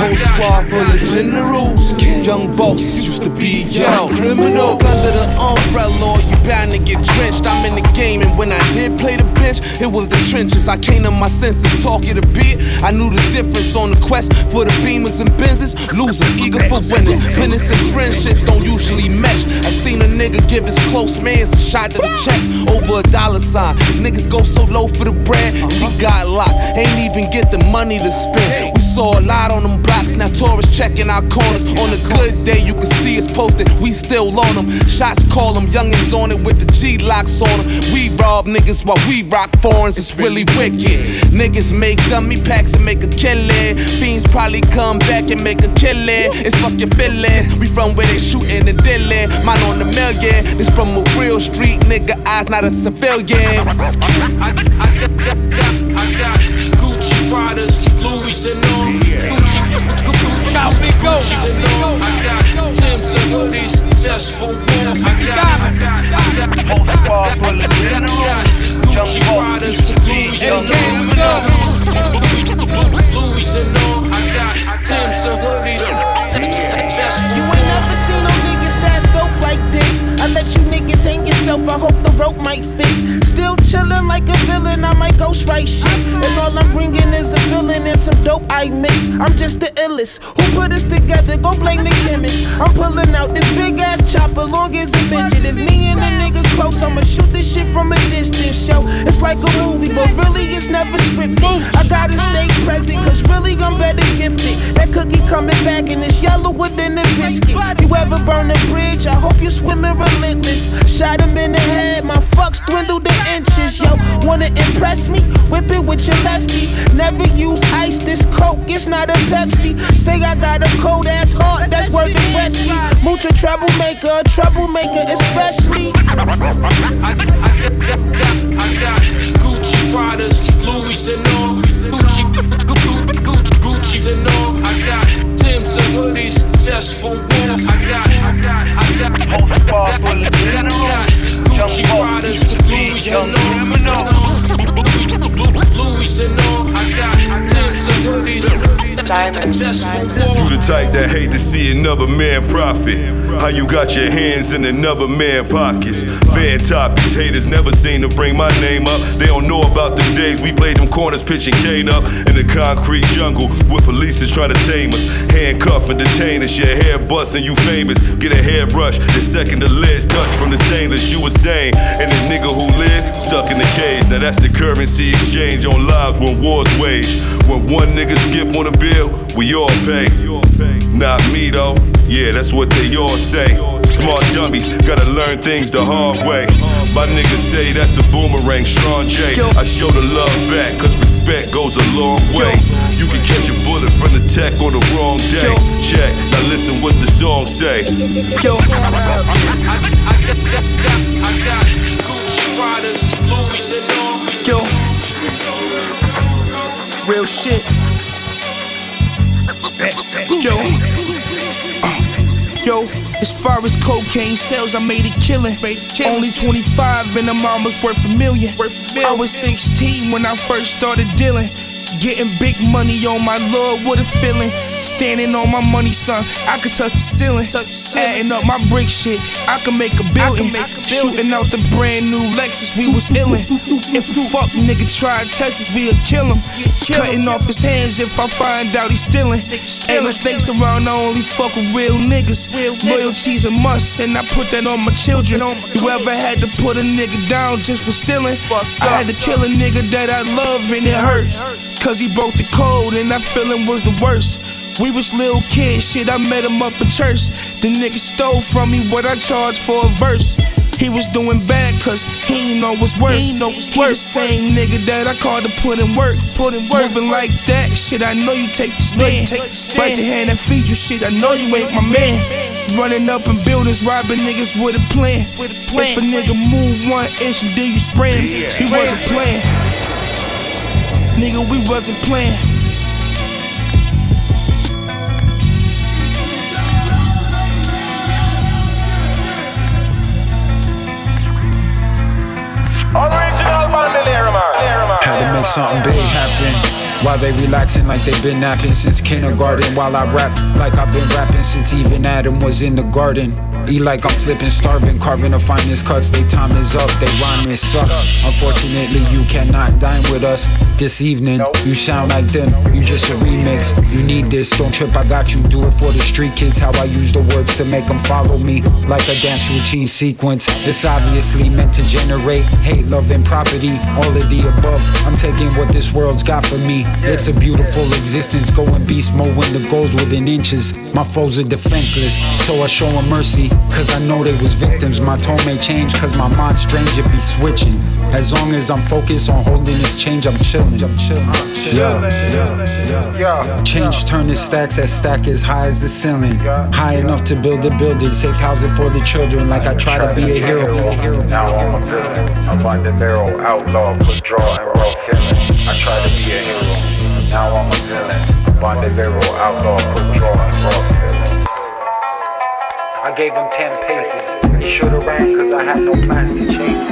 Whole squad full of generals. Young bosses used to be yo criminal. Under the umbrella, you bound to get drenched. I'm in the game, and when I did play the bench, it was the trenches. I came to my senses, talk it a bit. I knew the difference on the quest for the beamers and Benzes. Losers eager for winners. Business and friendships don't usually mesh. I seen a nigga give his close mans a shot to the chest over a dollar sign. Niggas go so low for the bread, we got locked. Ain't even get the money to spend. We saw a lot on them blocks, now tourists checking our corners. On a good day, you can see us posted, we still on them. Shots call them, youngins on it with the G locks on them. We rob niggas while we rock foreigns, it's really wicked. Niggas make dummy packs and make a killing. Fiends probably come back and make a killing. It's fuck your feelings. We from where they shooting and dealing. Mine on the million. This from a real street nigga, eyes not a civilian. I got Gucci Pradas, Louis and all. War. I got, I got, I got, I got, I got Gucci Pradas, Louis. Louis and all. I got Tim's and hoodies, You ain't never seen no niggas that's dope like this. I let you niggas hang yourself, I hope the rope might fit. Still chillin' like a villain, I might ghost write shit. And all I'm bringing is a feeling and some dope I mix. I'm just the illest. Who put us together? Go blame the chemist. I'm pulling out this big ass chopper, long as a midget. If me and a nigga close, I'ma shoot this shit from a distance. Show it's like a movie, but really it's never scripted. I gotta stay present, cause really I'm better gifted. That cookie coming back and it's yellower than a biscuit. You ever burn a bridge? I hope you swimming relentless. Shot him in the head, my fucks dwindled to inches. Yo, wanna impress me. Whip it with your lefty. Never use ice, this coke, it's not a Pepsi. Say I got a cold ass heart, that's worth the rescue. Mucha troublemaker, troublemaker, especially. I, got Gucci riders, Louis and all. Gucci, Gucci, Gucci, Gucci's and all. I got Tim's and hoodies just for one. I got it, I got it, I got it. Most powerful general, Gucci riders Louis and all. Louis and all, I got it. Tips and hoodies. You the type that hate to see another man profit. How you got your hands in another man pockets. Fan topics, haters never seem to bring my name up. They don't know about the days we played them corners pitching cane up in the concrete jungle where police is trying to tame us. Handcuff and detain us, your hair busting, you famous. Get a hairbrush, the second the lead touch from the stainless, you a stain. And the nigga who lived stuck in the cage. Now that's the currency exchange on lives when wars wage. When one nigga skip on a bill, we all pay. Not me though. Yeah, that's what they all say. Smart dummies gotta learn things the hard way. My niggas say that's a boomerang, Strong J. I show the love back, cause respect goes a long way. You can catch a bullet from the tech on the wrong day. Check, now listen what the song say. Yo. Yo. Real shit. Yo. Uh, yo, as far as cocaine sales, I made it killing. Only 25 and I'm almost worth a million. I was 16 when I first started dealing. Getting big money on my lord, what a feeling. Standing on my money, son, I could touch the ceiling. Adding up my brick shit, I can make a building. Shooting out the brand new Lexus, we was illin'. If a fuck nigga try to test us, we'll kill him. Cutting off his hands if I find out he's stealing. Ain't no snakes around, I only fuck with real niggas. Loyalty's a must, and I put that on my children. You ever had to put a nigga down just for stealing? I had to kill a nigga that I love and it hurts. Cause he broke the code and that feeling was the worst. We was little kids, shit, I met him up in church. The nigga stole from me what I charged for a verse. He was doing bad cause he ain't know what's worth. He, know what's he the same nigga that I called to put in work. Put in work. Moving like that, shit, I know you take the stand. Take the stand. Bite your hand and feed you shit, I know you ain't my man. Running up in buildings, robbing niggas with a plan. With a plan. If a nigga move one inch, then you spray him. He wasn't playing. Nigga, we wasn't playing. Something big happen. While they relaxing like they've been napping since kindergarten. While I rap like I've been rapping since even Adam was in the garden. Eat like I'm flipping, starving, carving the finest cuts. They time is up, they rhyme it sucks. Unfortunately, you cannot dine with us this evening. You sound like them, you just a remix. You need this, don't trip, I got you. Do it for the street kids. How I use the words to make them follow me like a dance routine sequence. It's obviously meant to generate hate, love, and property. All of the above. I'm taking what this world's got for me. It's a beautiful existence, going beast mode when the goal's within inches. My foes are defenseless, so I show them mercy. Cause I know they was victims. My tone may change, cause my mind strange it be switching. As long as I'm focused on holding this change, I'm chilling. I'm chilling. Yeah, yeah, yeah. Change turning stacks as stack as high as the ceiling. High enough to build a building, safe housing for the children. Like I try to be a hero. Now I'm a villain. I'm on the barrel, outlaw, put draw and raw feeling. I try to be a hero. Now I'm a villain. I'm on the barrel, outlaw, put draw and raw feeling. I gave him 10 paces. To.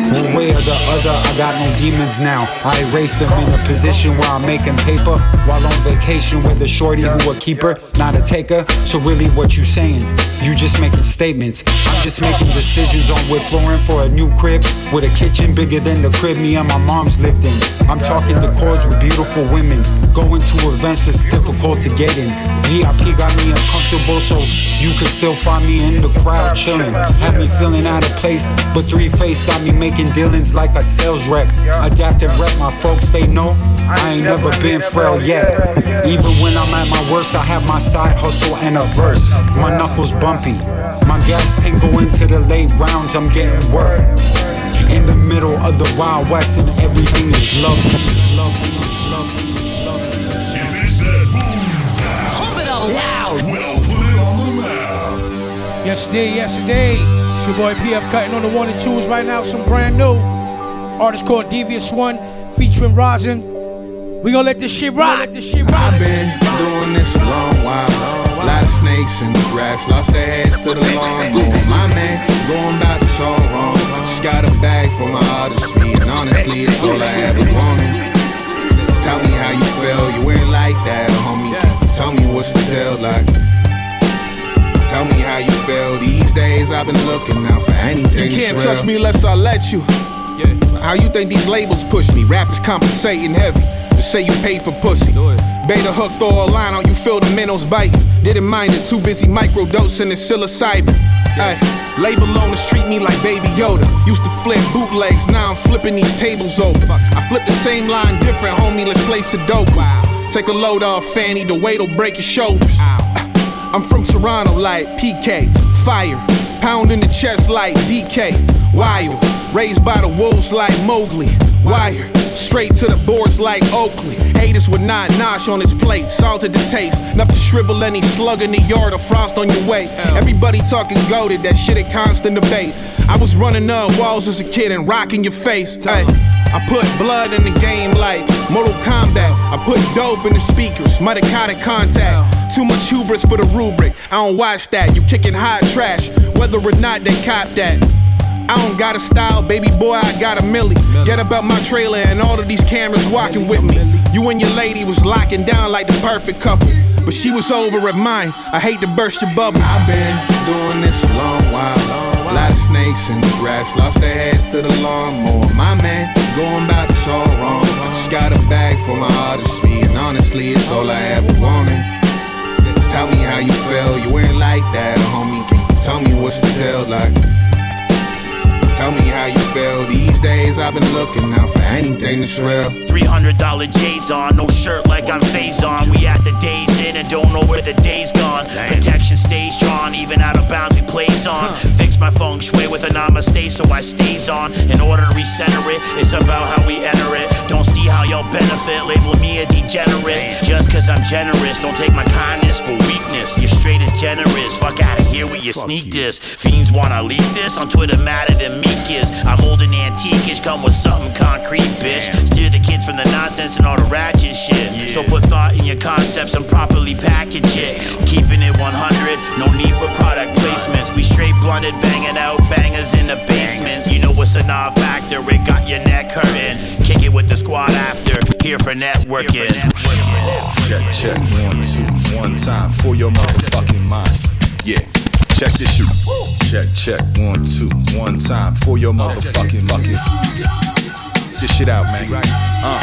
One way or the other, I got no demons now. I erased them in a position where I'm making paper while on vacation with a shorty who a keeper, not a taker. So really, what you saying? You just making statements. I'm just making decisions on with flooring for a new crib with a kitchen bigger than the crib me and my mom's lived in. I'm talking the chords with beautiful women, going to events that's difficult to get in. VIP got me uncomfortable, so you could still find me in the crowd chilling. Had me feeling out of place, but three face got me making dealings like a sales rep. Adapt and rep, my folks they know I ain't never been frail yet. Even when I'm at my worst, I have my side hustle and a verse. My knuckles bumpy, my gas tank go into the late rounds. I'm getting work in the middle of the wild west, and everything is lovely. Pump it up loud. Yes, indeed. Yes, indeed. It's your boy PF Cuttin on the one and twos right now. Some brand new artist called Devious One featuring Roshin. We gonna let this shit rock. Let this shit rock. I've been doing this a long while. A lot of snakes in the grass lost their heads to the lawn. Going, my man, going about this all wrong. Just got a bag for my artistry, and honestly, it's all I ever wanted. Tell me how you feel, you ain't like that, homie. Tell me what's the deal like. Tell me how you feel. These days I've been looking out for anything. You can't touch me unless I let you. Yeah. How you think these labels push me? Rappers compensating heavy. To say you paid for pussy. Beta hook, throw a line on you, feel the minnows biting. Didn't mind it, too busy microdosing the psilocybin. Ay, label on the street me like Baby Yoda. Used to flip bootlegs, now I'm flipping these tables over. I flip the same line different, homie, let's place play Sudoku. Take a load off Fanny, the weight'll break your shoulders. I'm from Toronto like PK, fire. Pound in the chest like DK, wild. Raised by the wolves like Mowgli, wire. Straight to the boards like Oakley. Haters would not nosh on his plate, salted the taste. Enough to shrivel any slug in the yard or frost on your way. Everybody talking goaded, that shit a constant debate. I was running up walls as a kid and rocking your face. Ay, I put blood in the game like Mortal Kombat. I put dope in the speakers, mitochondrial contact. Too much hubris for the rubric. I don't watch that. You kicking hot trash, whether or not they cop that. I don't got a style, baby boy, I got a millie. Get about my trailer and all of these cameras walking with me. You and your lady was locking down like the perfect couple, but she was over at mine. I hate to burst your bubble. I've been doing this a long while. A lot of snakes in the grass, lost their heads to the lawnmower. My man, going about this all wrong. I just got a bag for my artistry, and honestly, it's all I ever wanted. Tell me how you feel, you ain't like that, homie. Can you tell me what's the deal like? Tell me how you feel. These days I've been looking out for anything that's real. $300 J's on, no shirt like I'm phase on. We at the days in and don't know where the day's gone. Protection stays drawn, even out of bounds we plays on. Fix my feng shui with a namaste so I stays on. In order to recenter it, it's about how we enter it. Don't see how y'all benefit, label me a degenerate. Just cause I'm generous, don't take my kindness for weakness. You're straight as generous, fuck out of here with your sneak this. Fiends wanna leak this on Twitter, madder than meek is. I'm old and antiquish, come with something concrete, bitch. Steer the kids from the nonsense and all the ratchet shit. So put thought in your concepts and properly package it. Keeping it 100, no need for product placements. We straight blunted, banging out bangers in the basements. You know what's a non factor, it got your neck hurting. Kick it with the squad after, here for networking. Check, check, one, two, one time for your motherfucking mind. Yeah, check this shoot. Check, check, one, two, one time for your motherfucking bucket. This shit out, man. Uh,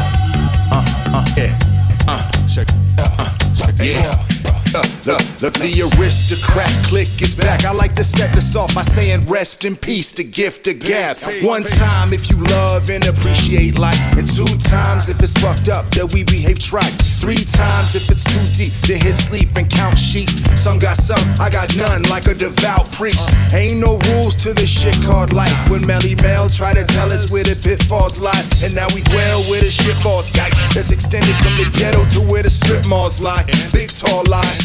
uh, uh, yeah, uh, check, uh, check, yeah. Look, look, the aristocrat click is back. I like to set this off by saying rest in peace, the gift of gab. One time if you love and appreciate life, and two times if it's fucked up that we behave trite. Three times if it's too deep to hit sleep and count sheep. Some got some, I got none, like a devout priest. Ain't no rules to this shit called life. When Melle Mel try to tell us where the pitfalls lie, and now we dwell where the shit balls yikes. That's extended from the ghetto to where the strip malls lie. Big tall lie.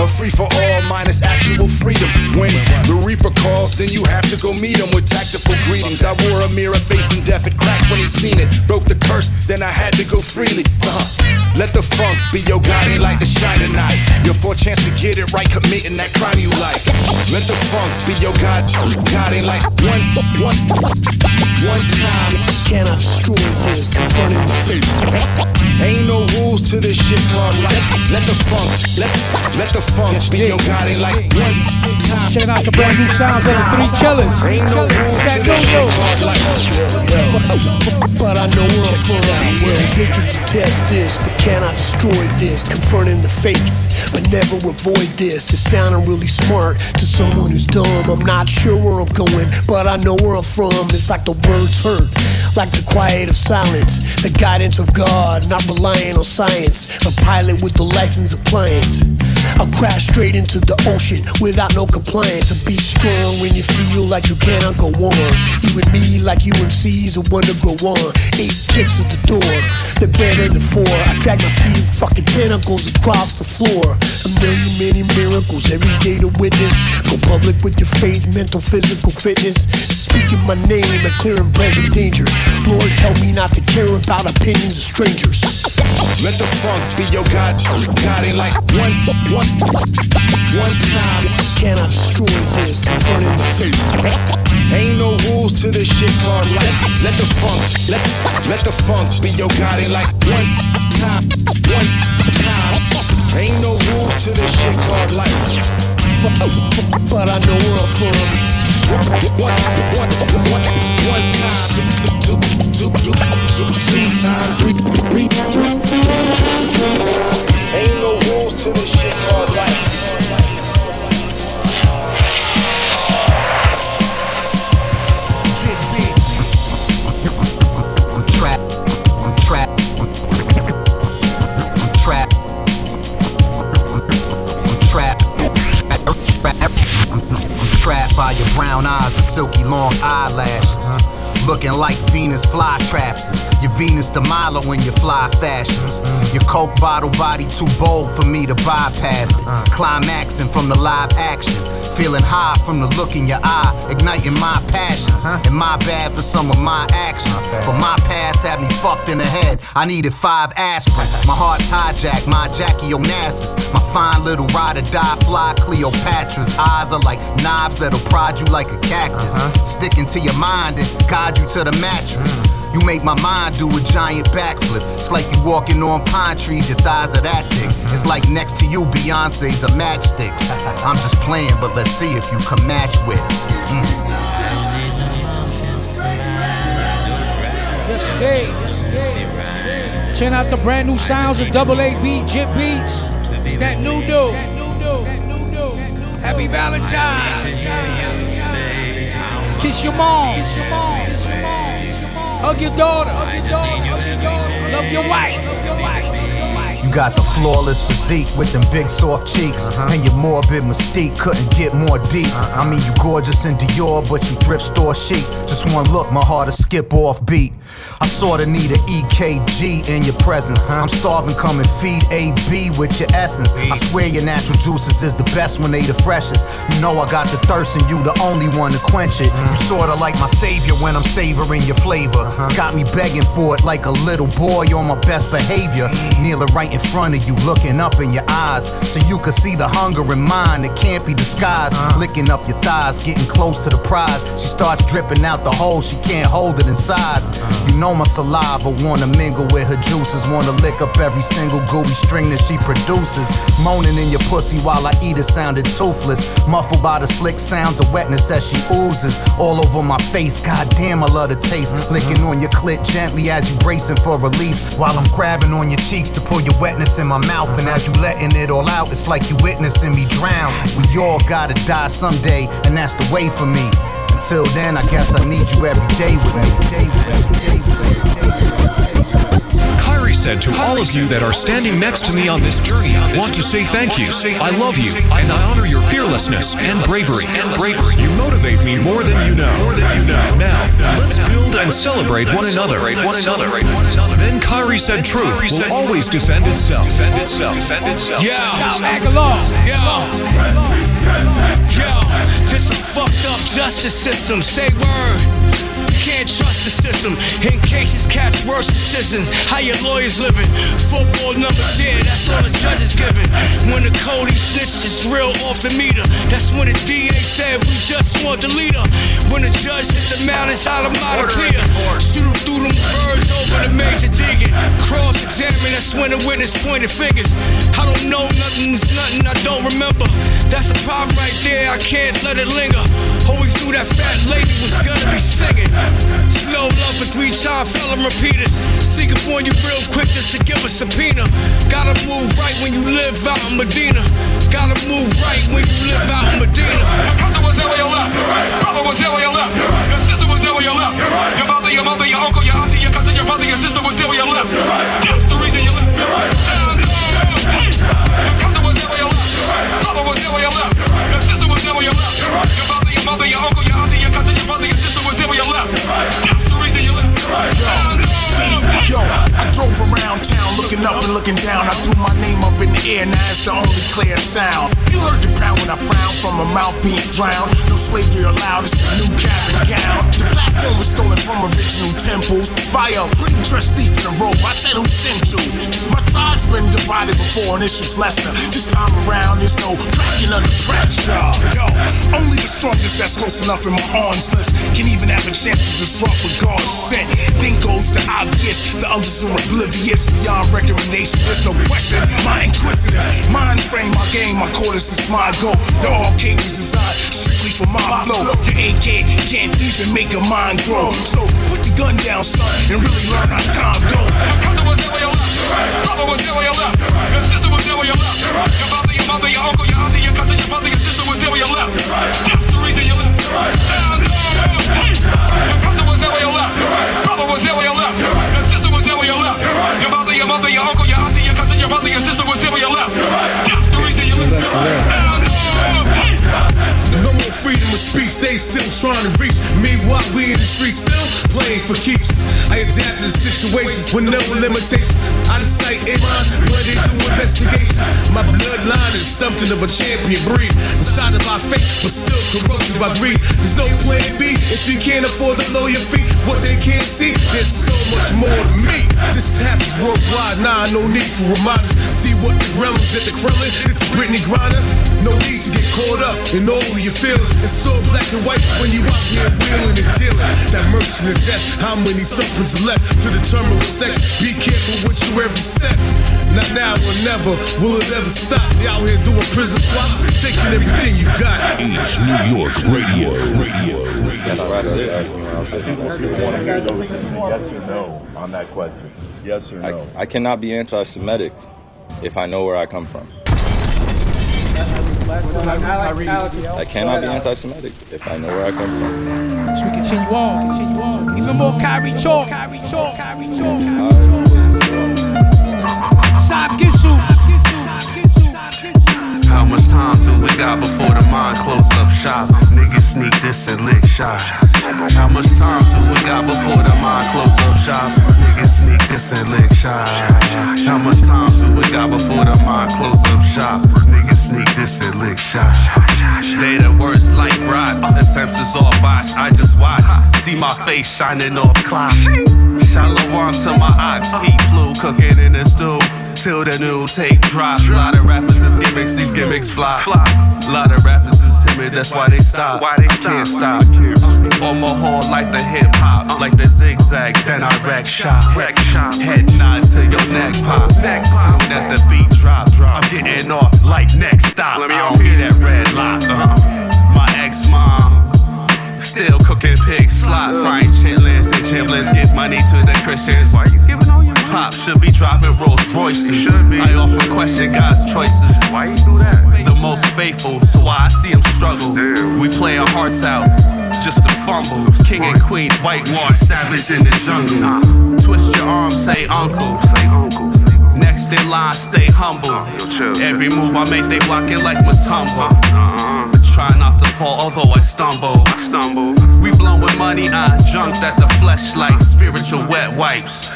A free for all minus actual freedom. When the Reaper calls, then you have to go meet him with tactful greetings. I wore a mirror facing death and crack when he seen it. Broke the curse, then I had to go freely. Uh-huh. Let the funk be your guiding light to shine tonight. Your four chance to get it right, committing that crime you like. Let the funk be your guiding light. One, one, one time. Cannot destroy this, confronting the fate. Ain't no rules to this shit called life. Let the funk, let, let the funk be your guiding light. One time. Checking out the brand new sounds of the three chillers. It's that yo-yo. But I know where I'm from. Well, they can detest this, but cannot destroy this. Confronting the face, but never avoid this. To sounding really smart to someone who's dumb. I'm not sure where I'm going, but I know where I'm from. It's like the words hurt, like the quiet of silence. The guidance of God, not relying on science. A pilot with the license appliance. I'll crash straight into the ocean without no compliance. To be strong when you feel like you cannot go on. You and me, like you and UMCs, are one to go on. Eight kicks at the door, they're better than four. I drag my feet, fucking tentacles across the floor. A million, many miracles every day to witness. Go public with your faith, mental, physical fitness. speaking my name and clearing present danger. Lord, help me not to care about opinions of strangers. Let the funk be your God, guiding like one, one, one time. Cannot destroy this, confronting the face. Ain't no rules to this shit called life. Let the funk, let, let the funk be your god. guiding like one time, one time. Ain't no rules to this shit called life. But I know where I'm from. Ain't no rules to this shit called life. By your brown eyes and silky long eyelashes. Looking like Venus flytraps. Your Venus de Milo in your fly fashions. Your Coke bottle body too bold for me to bypass it. Uh. Climaxing from the live action. Feeling high from the look in your eye, igniting my passions. Uh-huh. And my bad for some of my actions. But my past had me fucked in the head. I needed five aspirin. My heart's hijacked, my Jackie Onassis. My fine little ride or die fly Cleopatra's eyes are like knives that'll prod you like a cactus. Uh-huh. Sticking to your mind and guide you to the mattress. Mm. You make my mind do a giant backflip. It's like you walking on pine trees, your thighs are that thick. It's like next to you, Beyonce's a matchsticks. I'm just playing, but let's see if you can match wits. Mm. Just stay. Check out the brand new sounds of Double A B Jit Beats. It's that new dude. Happy Valentine's. Kiss your mom. Kiss your mom. Kiss your mom. Hug your daughter. Hug your daughter. Hug your daughter. Love your wife. Got the flawless physique with them big soft cheeks. Uh-huh. And your morbid mystique couldn't get more deep. Uh-huh. I mean, you gorgeous in Dior, but you thrift store chic. Just one look, my heart to skip off beat. I sorta need an EKG in your presence. Uh-huh. I'm starving, come and feed AB with your essence. I swear your natural juices is the best when they the freshest. You know I got the thirst and you the only one to quench it. Mm. You sorta like my savior when I'm savoring your flavor. Got me begging for it like a little boy on my best behavior. Kneeling right in front of you, looking up in your eyes. So you can see the hunger in mine that can't be disguised. Uh-huh. Licking up your thighs, getting close to the prize. She starts dripping out the hole, she can't hold it inside. Uh-huh. You know my saliva wanna mingle with her juices. Wanna lick up every single gooey string that she produces. Moaning in your pussy while I eat it sounded toothless. Muffled by the slick sounds of wetness as she oozes. All over my face, goddamn, I love the taste. Uh-huh. Licking on your clit gently as you bracing for release. While I'm grabbing on your cheeks to pull your wetness in my mouth. And as you letting it all out, it's like you witnessing me drown. We all gotta die someday, and that's the way for me. Until then, I guess I need you every day with me. With me, said to all of you that are standing next to me on this journey, I want to say thank you. I love you, and I honor your fearlessness and bravery. And bravery. You motivate me more than you know. More than you know. Now, let's build and celebrate one another. One another. Then Kyrie said, "Truth will always defend itself. Defend itself. Defend itself." Yeah. Yo, this a fucked up justice system. Say word. Trust the system. In cases, cast worse decisions. How your lawyers living? Football numbers, yeah, that's all the judges giving. When the Cody snitch is real off the meter, that's when the DA said we just want the leader. When the judge hit the mountains, Alameda clear. Shoot 'em through them birds the witness pointed fingers. I don't know nothing's nothing, I don't remember. That's a problem right there, I can't let it linger. Always knew that fat lady was gonna be singing. Slow love for three time felon repeaters. Sneak up on you real quick just to give a subpoena. Gotta move right when you live out in Medina. Gotta move right when you live out in Medina. Your cousin was there where you left. Brother was there where you left. Your sister was there where you left. Your mother, your mother, your uncle, your auntie, your cousin, your brother, your sister was there where you left. That's the reason you Your mother, your uncle, your auntie, your cousin, your brother, your sister was there when you left. That's the reason you left. Yo, I drove around town looking up and looking down, I threw my name up in the air, now it's the only clear sound. You heard the pound when I frown from a mouth being drowned. No slavery allowed, it's the new cap and gown. The platform was stolen from original temples by a pretty dressed thief in a robe. I said who sent you? My tribe's been divided before, and issues lesser. This time around, there's no cracking under pressure. Yo, only the strongest that's close enough in my arms lifts can even have a chance to disrupt what God sent. Then goes the obvious, the others are oblivious beyond recommendation. There's no question. My inquisitive mind frame, my game, my quarters is my goal. The arcade was designed strictly for my flow. Your AK can't even make a mind grow. So put the gun down, son, and really learn how time go. Brother was there where you left. Brother was there where you left. Your sister was there where you left. Your mother, your mother, your uncle, your auntie, your cousin, your brother, your sister was there where you left. That's the reason you left. Was there where you left. Your sister was there where you left. Your mother, your mother, your uncle, your auntie, your cousin, your brother, your sister was there where you left. That's the reason you left. Now, no, no, please. No more freedom of speech, they still trying to reach. Meanwhile, we in the streets still playing for keeps. I adapt to situations with no limitations. Out of sight, in mind, but do investigations. My bloodline is something of a champion breed. Inside of our faith, but still corrupted by greed. There's no plan B if you can't afford to lower your feet. What they can't see, there's so much more to me. This happens worldwide, nah, no need for reminders. See what the realms at the Kremlin, it's a Brittney Griner. No need to get caught up in all of your feelings. It's so black and white when you out here wheeling and dealing. That merchant of death, how many suckers left to determine what's next? Be careful with your every step. Not now or never will it ever stop. They out here doing prison swaps, taking everything you got. It's New York Radio. Radio. That's what I said. Ask me when I said, want to hear those yes or no on that question. Yes or no? I, I cannot be anti-Semitic if I know where I come from. I cannot be anti-Semitic if I know where I come from. So we continue on, continue on. Even more Kyrie talk, Kyrie talk, Kyrie talk. Sime Gezus. How much time do we got before the mind close up shop? Niggas sneak this and lick shots. How much time do we got before the mind close up shop? Niggas sneak this and lick shots. How much time do we got before the mind close up shop? Sneak this and lick shots. They the worst like brats. Attempts is all botched. I just watch. See my face shining off clock. Shalom to my ox. Pete flew cooking in the stew. Till the new tape drops. Lot of rappers is gimmicks, these gimmicks fly. Lot of rappers is timid, that's why they stop. I can't stop. On my whole like the hip hop, like the zigzag, then I wreck shot. Head, head nod to your neck pop. Should be driving Rolls Royces. I often question God's choices. Why you do that? The most faithful, so why I see him struggle. We play our hearts out, just to fumble. King and queens, whitewash, savage in the jungle. Twist your arm, say uncle. Next in line, stay humble. Every move I make, they block it like Mutombo. Uh-huh. Try not to fall, although I stumble. We blowing money, I junked at the flesh like spiritual wet wipes.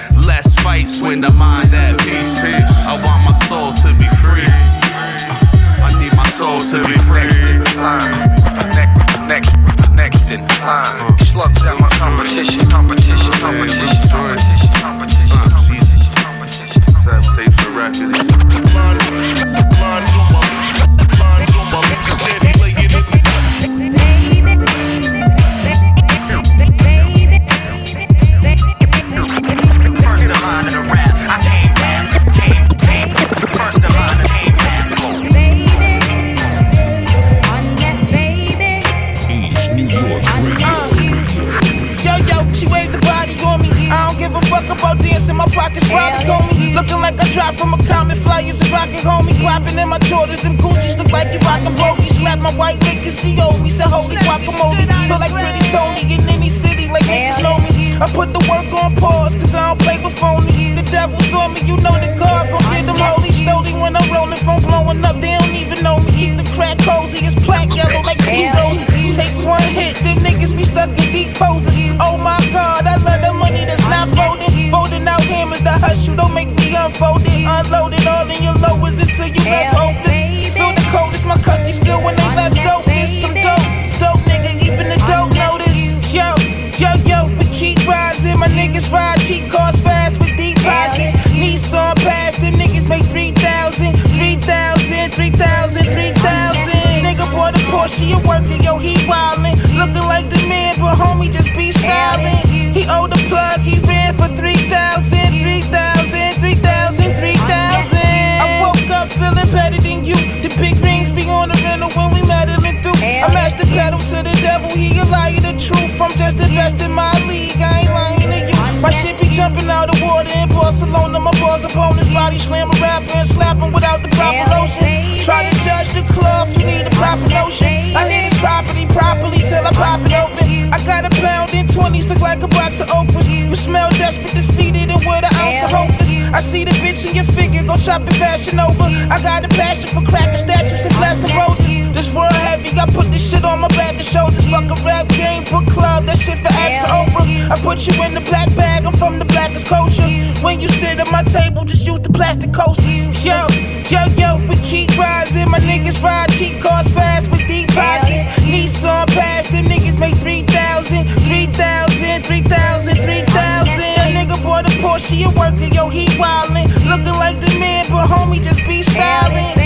Less fights when the mind at peace. I want my soul to be free. Uh, I need my soul to be free. Next, next, next in line. Slugs at my competition, competition, competition, competition, competition. Sam tapes and records. First pockets on me. Looking like I dropped from a comet flyers and rockin' homie. Popping in my Jordans, them Gucci's look like you rockin' bogies. Slap my white nigga, she owe me. Said, holy guacamole. Feel like pretty Tony in any city, like niggas know me. I put the work on pause, cause I don't play with phonies. The devil's on me, you know the God gon' get them holy stody when I'm rolling phone blowing up. They don't even know me. Keep the crack cozy, it's black yellow like blue roses. Take one hit, them niggas be stuck in deep poses. Oh my Barcelona. My balls upon his body, slam a rapper and slap him without the proper lotion. Try to judge the cloth, you need a proper notion. I hit his property properly till I pop it open. I got a pound in 20s, look like a box of okras. You smell desperate, defeated, and with an ounce of hopeless. I see the bitch in your figure, go chop the fashion over. I got a passion for cracking statues and blasting boulders. This world heavy, I put this shit on my back and shoulders. Fuck a rap game, book club, that shit for Oscar Oprah. I put you in the black bag, I'm from the blackest culture. When you sit at my table, just use the plastic coasters. Yo, yo, yo, we keep rising. My niggas ride cheap cars fast see a worker, yo, he wildin'. Lookin' like the man, but homie just be stylin'.